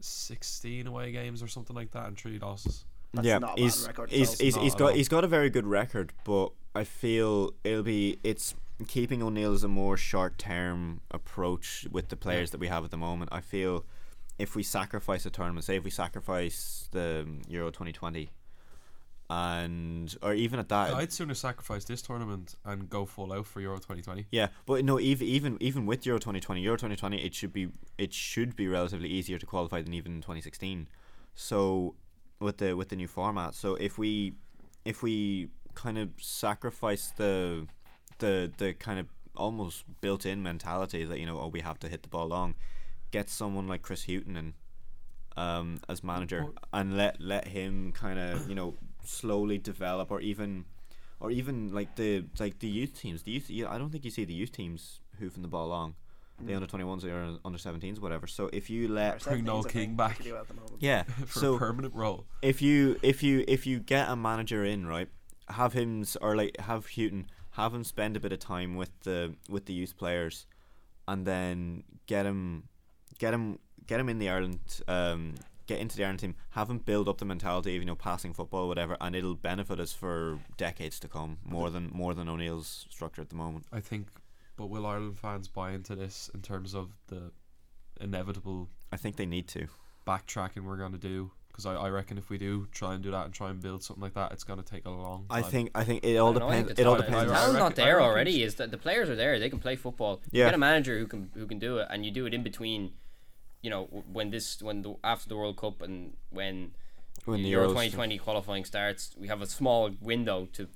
sixteen away games or something like that, and three losses. That's yeah, not a bad he's record at he's all. he's, Not he's at got all. he's got a very good record, but I feel it'll be it's keeping O'Neill as a more short term approach with the players that we have at the moment. I feel if we sacrifice a tournament, say if we sacrifice the Euro twenty twenty, and or even at that, I'd sooner sacrifice this tournament and go full out for Euro 2020. yeah, but no, even even even with Euro twenty twenty, Euro twenty twenty, it should be it should be relatively easier to qualify than even twenty sixteen. So with the with the new format, so if we if we kind of sacrifice the the the kind of almost built in mentality that you know oh we have to hit the ball long, get someone like Chris Hughton and um as manager and let let him kind of you know slowly develop or even or even like the like the youth teams. The youth, yeah, I don't think you see the youth teams hoofing the ball long. Mm. The under twenty ones or under seventeens, whatever. So if you let Bring Noel King back. we do at the moment. yeah, *laughs* for so a permanent role. if you if you if you get a manager in right, have him or like have Hughton have him spend a bit of time with the with the youth players, and then get him get him get him in the Ireland um get into the Ireland team. Have him build up the mentality of you know passing football whatever, and it'll benefit us for decades to come more than more than O'Neill's structure at the moment. I think, but will Ireland fans buy into this in terms of the inevitable I think they need to. backtracking we're going to do? Because I, I reckon if we do try and do that and try and build something like that, it's going to take a long time. I think I think it all I don't know, I think depends. It all depends. The talent's not there already. Is that the players are there? They can play football. You get a manager who can who can do it, and you do it in between. You know, when this when the after the World Cup and when When the Euro 2020 qualifying starts, we have a small window to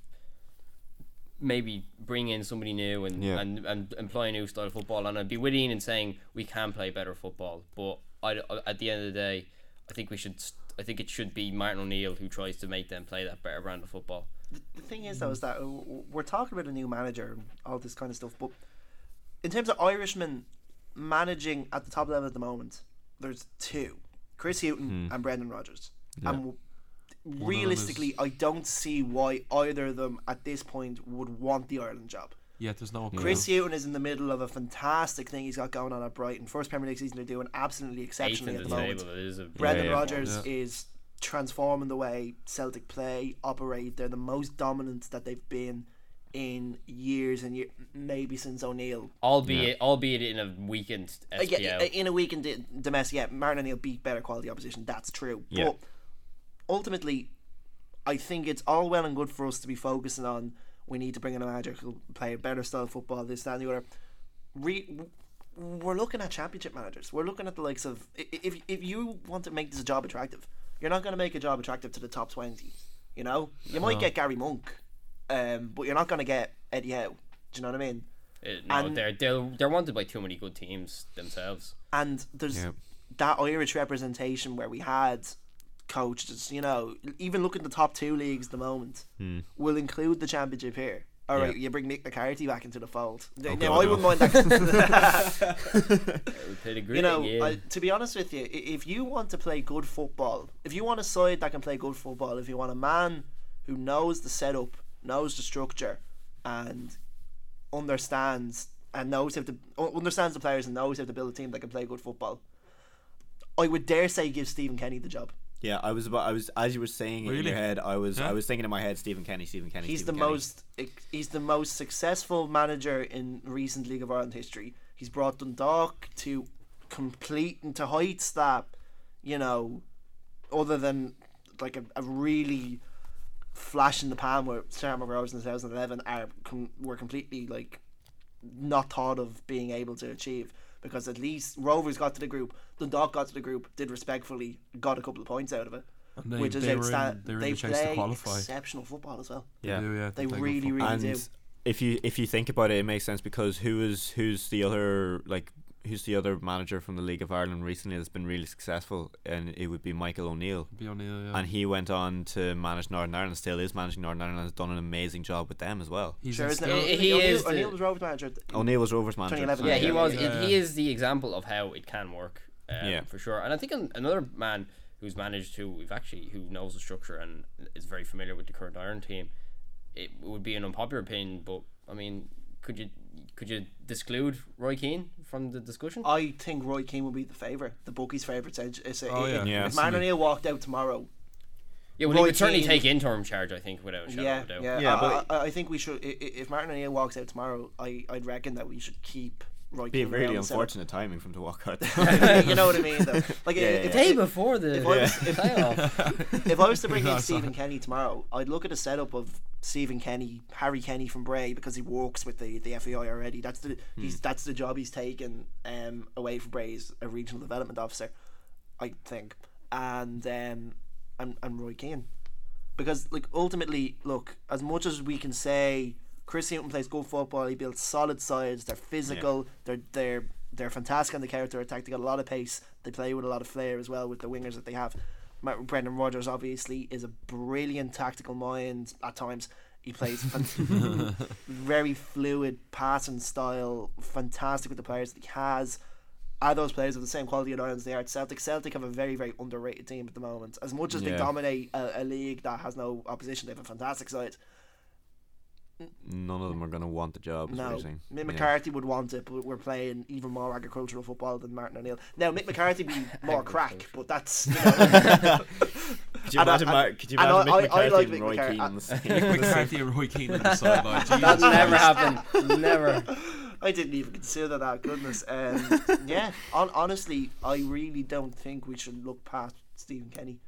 maybe bring in somebody new and, Yeah. and, and employ a new style of football. And I'd be with Ian in saying we can play better football, but I, at the end of the day, I think we should. st- I think it should be Martin O'Neill who tries to make them play that better brand of football. The thing is, though, is that we're talking about a new manager and all this kind of stuff, but in terms of Irishmen managing at the top level at the moment, there's two: Chris Hughton and Brendan Rodgers. Yeah. And realistically, is- I don't see why either of them at this point would want the Ireland job. Yeah, there's no Chris Hughton is in the middle of a fantastic thing he's got going on at Brighton. First Premier League season they're doing absolutely Eighth exceptionally at the the moment. table. It is a Brendan yeah. Rodgers Yeah. is transforming the way Celtic play, operate. They're the most dominant that they've been in years and years, maybe since O'Neill. albeit albeit in a weakened Uh, SPL. yeah, in a weakened in d- domestic, yeah, Martin O'Neill beat better quality opposition. That's true. Yeah. But ultimately, I think it's all well and good for us to be focusing on we need to bring in a manager who'll play a better style of football, this, that, and the other. Re- we're looking at championship managers. We're looking at the likes of i- i- if if you want to make this a job attractive, you're not going to make a job attractive to the top twenty. You know, you might get Gary Monk, um, but you're not going to get Eddie Howe. Do you know what I mean? It- no, and- they're, they're they're wanted by too many good teams themselves. and there's Yeah. that Irish representation where we had coaches, you know, even look at the top two leagues at the moment, Hmm. will include the championship here. All right, Yeah. you bring Mick McCarthy back into the fold. Oh, now, God, I no. wouldn't mind that. *laughs* We played a great you know, game. I, to be honest with you, if you want to play good football, if you want a side that can play good football, if you want a man who knows the setup, knows the structure, and understands and knows how to u- understands the players and knows how to build a team that can play good football, I would dare say give Stephen Kenny the job. Yeah, I was about. I was as you were saying it in your head. I was. Yeah. I was thinking in my head, Stephen Kenny, Stephen Kenny. He's the Kenny. most he's the most successful manager in recent League of Ireland history. He's brought Dundalk to complete and to heights that you know, other than like a, a really flash in the pan where Shamrock Rovers in 2011 are com- were completely like not thought of being able to achieve because at least Rovers got to the group, Dundalk got to the group, did respectfully, got a couple of points out of it, And they, which is they were in, outstanding. they were in They the chase to play qualify. exceptional football as well. Yeah. They do, yeah. They play really, really and do. if you if you think about it, it makes sense because who is who's the other like who's the other manager from the League of Ireland recently that's been really successful, and it would be Michael O'Neill. Be O'Neill, yeah. And he went on to manage Northern Ireland, still is managing Northern Ireland, and has done an amazing job with them as well. He's Sure, isn't? He- he O'Neill, is the- O'Neill was Rovers manager. O'Neill was Rovers manager. 2011, yeah, he was. yeah. He is the example of how it can work. Um, Yeah. for sure. And I think an, another man who's managed who we've actually who knows the structure and is very familiar with the current Iron team. It would be an unpopular opinion, but I mean, could you could you disclude Roy Keane from the discussion? I think Roy Keane will be the favourite, the bookies' favourite. It's, it's, Oh, yeah. if, Yeah. if Man O'Neill walked out tomorrow, yeah, well, Roy he would certainly Keane- take interim charge. I think without a shadow yeah, of a doubt. yeah, Yeah, I, but- I, I think we should. i- i- If Martin O'Neill walks out tomorrow, I, I'd reckon that we should keep Roy Be a really around and set up- unfortunate timing from to walk out. *laughs* you know what I mean? Though, *laughs* like Yeah, if, yeah. The day before the *laughs* if I was- if- playoff. if I was to bring in Stephen Kenny tomorrow, I'd look at a setup of Stephen Kenny, Harry Kenny from Bray because he works with the, the FAI already. That's the he's that's the job he's taken um, away from Bray as a regional development officer, I think, and um, and and Roy Keane, because like ultimately, look, as much as we can say Chris Hughton plays good football, he builds solid sides, they're physical, they're they're they're fantastic on the counter attack. They got a lot of pace. They play with a lot of flair as well with the wingers that they have. Ma- Brendan Rodgers obviously is a brilliant tactical mind at times. He plays *laughs* very fluid passing style, fantastic with the players that he has. Are those players of the same quality in Ireland as they are at Celtic? Celtic have a very, very underrated team at the moment. As much as they dominate a, a league that has no opposition, they have a fantastic side. None of them are going to want the job. No, you're. Mick Yeah. McCarthy would want it, but we're playing even more agricultural football than Martin O'Neill. Now, Mick McCarthy be *laughs* more crack, but that's you know, *laughs* Could you And imagine? and- Mar- could you imagine I- Mick I- I McCarthy like and Roy McCar- Keane on the *laughs* same? Mick McCarthy and Roy Keane on the sideline. that never Christ. happened. Never. I didn't even consider that. Goodness, um, yeah. On, honestly, I really don't think we should look past Stephen Kenny.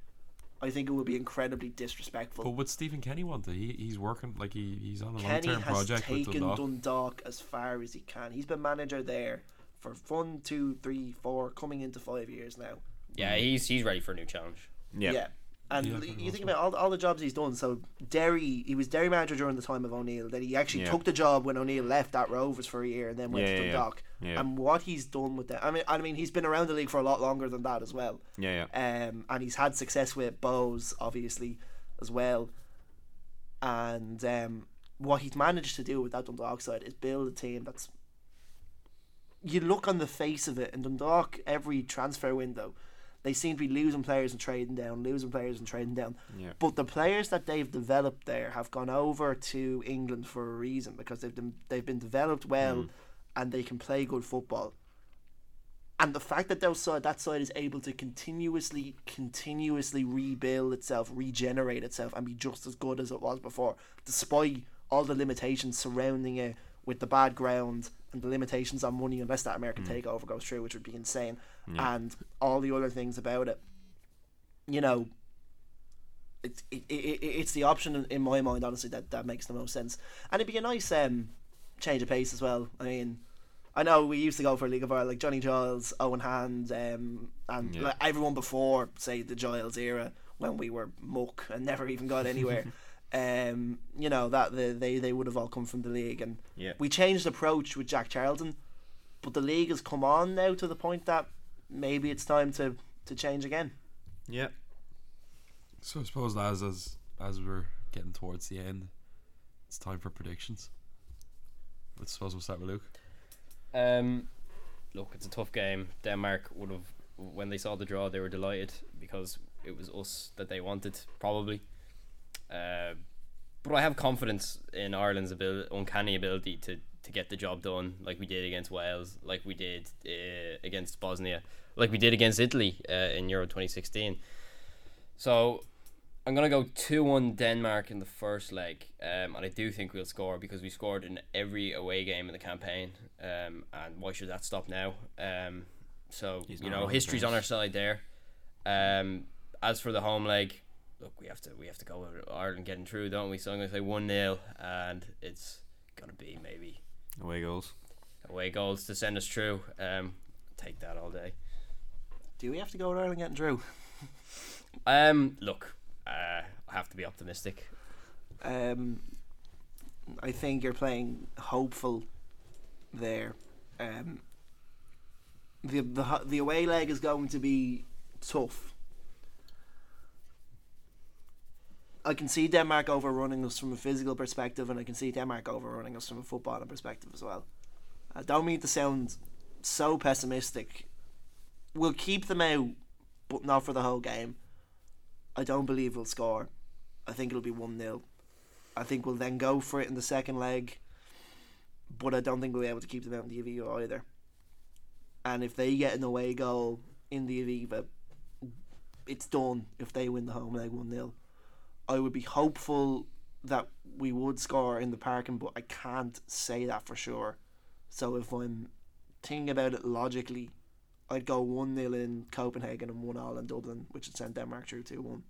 I think it would be incredibly disrespectful. But would Stephen Kenny want to? He, he's working like he, he's on a long Kenny term has project with taken Dundalk. Dundalk as far as he can. He's been manager there for one, two, three, four, coming into five years now. Yeah, he's he's ready for a new challenge. Yeah. yeah. And Yeah, you think about all, all the jobs he's done. So Derry, he was Derry manager during the time of O'Neill. Then he actually Yeah. took the job when O'Neill left at Rovers for a year, and then went Yeah, to. Dundalk. And what he's done with that, I mean, I mean, he's been around the league for a lot longer than that as well. Yeah, yeah. Um, and he's had success with Bohs, obviously, as well. And um, what he's managed to do with that Dundalk side is build a team that's. You look on the face of it, and Dundalk, every transfer window, they seem to be losing players and trading down, losing players and trading down. Yeah. But the players that they've developed there have gone over to England for a reason because they've been, they've been developed well mm. and they can play good football. And the fact that those side, that side is able to continuously, continuously rebuild itself, regenerate itself, and be just as good as it was before, despite all the limitations surrounding it with the bad ground and the limitations on money, unless that American takeover goes through, which would be insane, and all the other things about it. You know, it's it, it, it, it's the option in, in my mind, honestly, that, that makes the most sense. And it'd be a nice um, change of pace as well. I mean, I know we used to go for a League of Ireland, like Johnny Giles, Eoin Hand, um, and Yeah. like everyone before, say, the Giles era, when we were muck and never even got anywhere. *laughs* um, you know that the, they they would have all come from the league, and Yeah. we changed approach with Jack Charlton, but the league has come on now to the point that maybe it's time to to change again. Yeah. So I suppose as as as we're getting towards the end, it's time for predictions. I suppose we'll start with Luke. Um, look, it's a tough game. Denmark would have, when they saw the draw, they were delighted because it was us that they wanted, probably. Uh, but I have confidence in Ireland's ability, uncanny ability to, to get the job done, like we did against Wales, like we did uh, against Bosnia, like we did against Italy uh, in Euro 2016. So I'm gonna go two one Denmark in the first leg, um, and I do think we'll score because we scored in every away game in the campaign, um, and why should that stop now? Um, so you know history's on our side there. Um, as for the home leg, look, we have to we have to go with Ireland getting through, don't we? So I'm gonna say one 0 and it's gonna be maybe Away goals. away goals to send us through. Um, take that all day. Do we have to go with Ireland getting through? Um, look, uh, I have to be optimistic. Um, I think you're playing hopeful there. Um, the the the away leg is going to be tough. I can see Denmark overrunning us from a physical perspective, and I can see Denmark overrunning us from a footballing perspective as well. I don't mean to sound so pessimistic. We'll keep them out, but not for the whole game. I don't believe we'll score. I think it'll be 1 0. I think we'll then go for it in the second leg, but I don't think we'll be able to keep them out in the Aviva either. And if they get an away goal in the Aviva, it's done if they win the home leg 1 0. I would be hopeful that we would score in the parking, but I can't say that for sure. So if I'm thinking about it logically, I'd go 1 0 in Copenhagen and 1 all in Dublin, which would send Denmark through 2 1.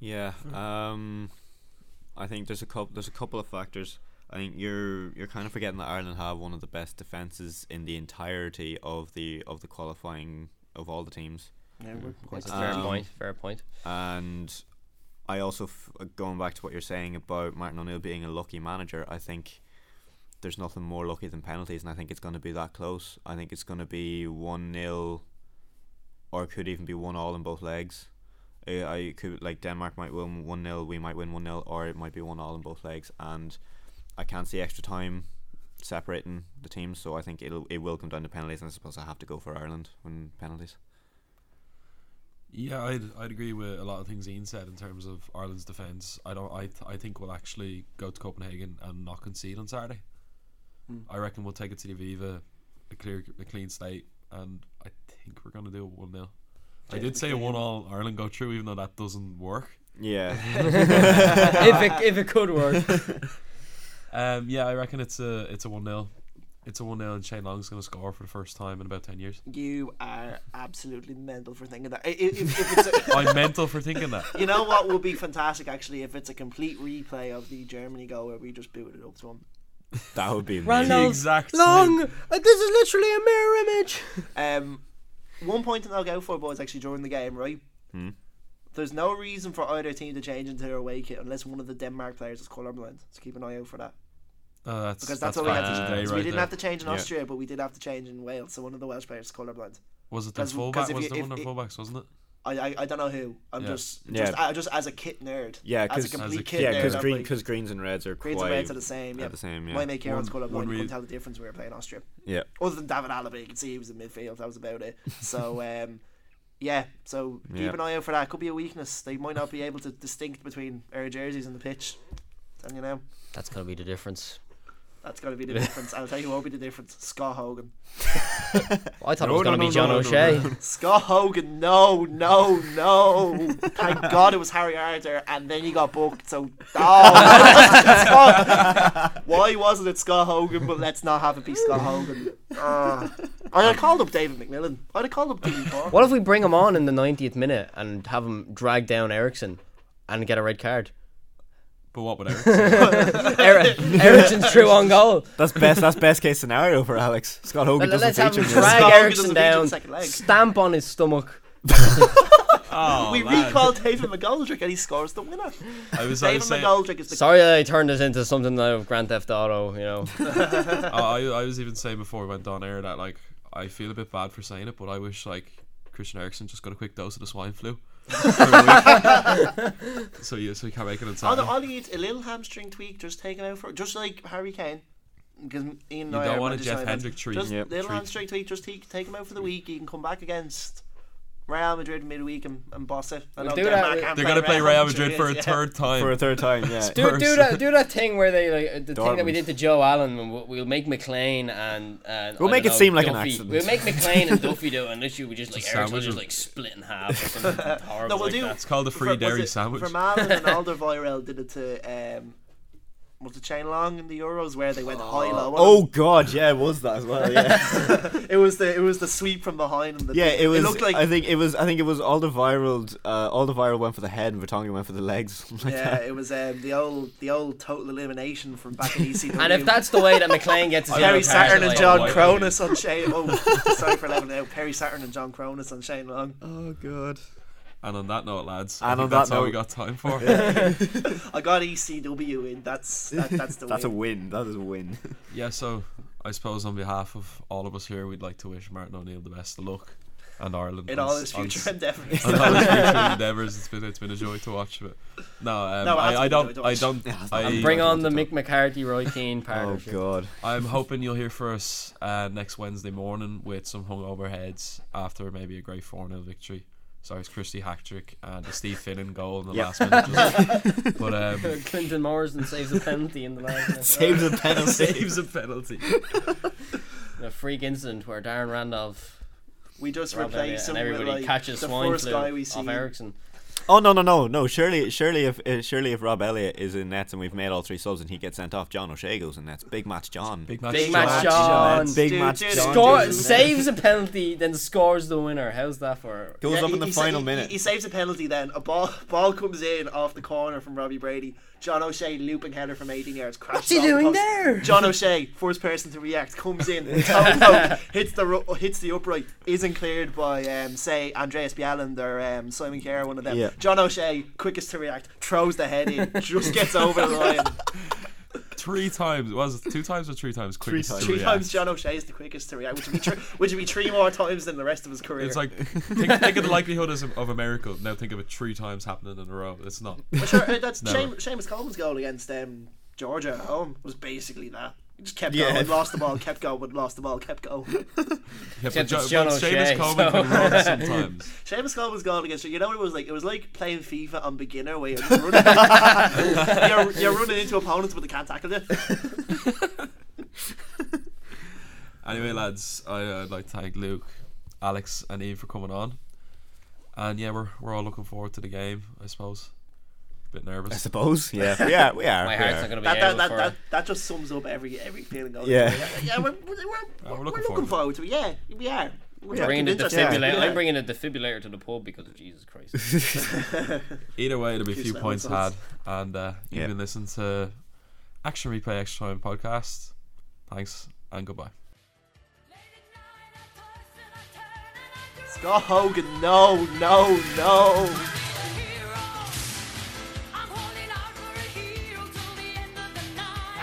Yeah. Um, I think there's a couple. There's a couple of factors. I think you're you're kind of forgetting that Ireland have one of the best defenses in the entirety of the of the qualifying of all the teams. Yeah, we're quite That's a fair Um, point. Fair point. And I also f- uh, going back to what you're saying about Martin O'Neill being a lucky manager. I think there's nothing more lucky than penalties, and I think it's going to be that close. I think it's going to be one 0 or could even be one all in both legs. I, I could like Denmark might win one 0 we might win one 0 or it might be one all in both legs, and I can't see extra time separating the teams. So I think it'll it will come down to penalties, and I suppose I have to go for Ireland when penalties. Yeah, I'd I'd agree with a lot of things Ian said in terms of Ireland's defence. I don't. I th- I think we'll actually go to Copenhagen and not concede on Saturday. Hmm. I reckon we'll take it to the Aviva, a clear, a clean slate, and I think we're gonna do a one 0 I did say a one all Ireland go through, even though that doesn't work. Yeah. *laughs* if it if it could work. *laughs* Um, yeah, I reckon it's a it's a one 0 It's a one 0 and Shane Long's gonna score for the first time in about ten years. You are absolutely mental for thinking that. I- i- If, if it's a, *laughs* I'm mental for thinking that. you know what would be fantastic actually if it's a complete replay of the Germany goal where we just booted it up to him. That would be Ronaldo. amazing. The exact Long. same. Uh, this is literally a mirror image. *laughs* Um, one point that I'll go for boys actually during the game, right? Hmm. There's no reason for either team to change into their away kit unless one of the Denmark players is colourblind. So keep an eye out for that Uh, that's because that's, that's all we had to fact do. today So right we didn't there. have to change in Yeah. Austria, but we did have to change in Wales. So one of the Welsh players is colourblind. Was it the 'Cause- 'cause fullback? Was you- the if one of fullbacks, wasn't it? I, I, I don't know who. I'm Yeah. just Yeah. just uh, just as a kit nerd. Yeah, as a 'cause- complete As a kit Yeah, nerd. because I'm green, like, cause greens and reds are greens quite and reds are the same. Yeah, the same. Yeah. my mate Kieran's One- colourblind. You couldn't tell the difference we were playing Austria. yeah. Other than David Alaba, you could see he was in midfield. That was about it. So, *laughs* um, yeah. So keep Yeah. an eye out for that. Could be a weakness. They might not be able to distinct between our jerseys and the pitch. Telling you now, That's gonna be the difference. That's got to be the difference. I'll tell you what will be the difference. Scott Hogan. I thought it No, was gonna no, be no, John no, no, O'Shea. *laughs* Scott Hogan. No, no, no. Thank God it was Harry Arter, and then he got booked. So, oh, *laughs* *laughs* why wasn't it Scott Hogan? But let's not have it be Scott Hogan. Uh, I'd have called up David McMillan. I'd have called up Dean Park. What if we bring him on in the 90th minute and have him drag down Eriksen and get a red card? But what would *laughs* Eric? Er- Eriksen's *laughs* true on goal. That's best. That's best case scenario for Alex. Scott Hogan Let- doesn't Let's have feature. him in this. Scott drag Hogan Eriksen doesn't feature in down, the second leg. stamp on his stomach. *laughs* oh, we lad. recalled David McGoldrick and he scores the winner. I was, I was saying, McGoldrick is the Sorry that I turned this into something out of Grand Theft Auto, you know. oh, I, I was even saying before we went on air that like I feel a bit bad for saying it, but I wish like Christian Eriksen just got a quick dose of the swine flu. *laughs* so you so you can't make it on All, Saturday. all he needs a little hamstring tweak, just take him out for just like Harry Kane. Because Ian You and I don't want a Manchester Jeff United Hendrick fans. treat. Just Yep, little treat. hamstring tweak, just take, take him out for the week. He can come back against Real Madrid midweek and, and boss it. I We'll do that. They're gonna play Real Madrid for a yeah. third time. For a third time, yeah. *laughs* Do, do that do that thing where they like the thing that we did to Joe Allen. We'll, we'll make McClean and, and We'll I make it know, seem like an Duffy. accident. We'll make McClean and *laughs* Duffy do it, and literally we just like Just Eriksen will just like split in half or *laughs* something horrible No, we'll like do- that. It's called the free For- dairy was it- sandwich. Vermaelen and Alderweireld did it to um, was it Shane Long in the Euros where they went high low. Oh god, yeah, it was that as well. Yeah, *laughs* it was the it was the sweep from behind. And the yeah, it was. looked like I think it was. I think it was Alderweireld. Uh, Alderweireld went for the head, and Vertonghen went for the legs. *laughs* like yeah, that. it was um, the old the old total elimination from back in ECW. *laughs* And if that's the way that McClean gets his Perry Saturn and John White Kronus on Shane. Oh, sorry for letting out. Perry Saturn and John Kronus on Shane Long. Oh god. And on that note, lads, I think on that's that all we got time for. *laughs* I got ECW in. That's that, that's the *laughs* That's a win. win. That is a win. yeah, so I suppose on behalf of all of us here, we'd like to wish Martin O'Neill the best of luck and Ireland in on *laughs* all his future s- endeavours. on all his future endeavours. It's been it's been a joy to watch. But no, um, No, I, I been a joy don't, I don't, Yeah, it's I, not- And bring I on the don't Mick McCarthy Roy Keane Oh god. I'm hoping you'll hear for us uh, next Wednesday morning with some hungover heads after maybe a great 4 0 victory. Sorry, it's Christy Hacktrick and a Steve Finnan goal in the Yep. last minute. Just- *laughs* but um, Clinton Morrison saves a penalty in the last *laughs* minute. Saves a penalty. *laughs* saves a penalty. a freak incident where Darren Randolph we just Rob Elliott replaced him and with everybody like catches the swine first flu guy we off see. Eriksen. Oh no no no no! Surely surely if uh, surely if Rob Elliott is in nets and we've made all three subs and he gets sent off, John O'Shea goes in nets. Big match, John. Big match. Big John. match, John. Big Dude, match, dude, John. Score saves a penalty, then scores the winner. How's that for? Goes Yeah, up he- in the he sa- final minute. He, he saves a penalty. Then a ball *laughs* ball comes in off the corner from Robbie Brady. John O'Shea looping header from 18 yards. What's he off the doing post. there? John O'Shea, first person to react, comes in, *laughs* toe hits the ru- hits the upright, isn't cleared by um, say Andreas Bjelland or um, Simon Kjær, one of them. Yeah. John O'Shea, quickest to react, throws the head in, just gets over the line. *laughs* Three times. Was it two times or three times? Quickest times. to Three react? times John O'Shea is the quickest to react, which would be thr- which would be three more times than the rest of his career. It's like think, *laughs* think of the likelihood as of a miracle. Now think of it three times happening in a row. It's not. But sure, uh, that's *laughs* Never. Seamus, Seamus Coleman's goal against um, Georgia at home was basically that. He just kept Yeah. going, lost the ball, kept going, lost the ball, kept going. *laughs* Yeah, but, Except Jo- it's John but Seamus Coleman so- can run *laughs* sometimes. Seamus Coleman's goal against you know what it was like? It was like playing FIFA on beginner where you're, *laughs* running, you're, you're running into opponents but they can't tackle you. Anyway, lads, I, I'd like to thank Luke, Alex, and Eve for coming on. And yeah, we're we're all looking forward to the game. I suppose. Bit nervous. I suppose. Yeah. *laughs* yeah. We are. My we heart's are. not going to be That, able that, that, that, that just sums up every every feeling going Yeah. yeah, we're, we're, we're, *laughs* we're we're looking looking, forward forward to it. Yeah, we are. We're bringing the fucking interested. defibrillator. Yeah. I'm bringing a defibrillator to the pub because of Jesus Christ. *laughs* Either way, there'll be a few points us had, and uh, you've Yeah. been listening to Action Replay Extra Time podcast. Thanks and goodbye. Scott Hogan, no, no, no.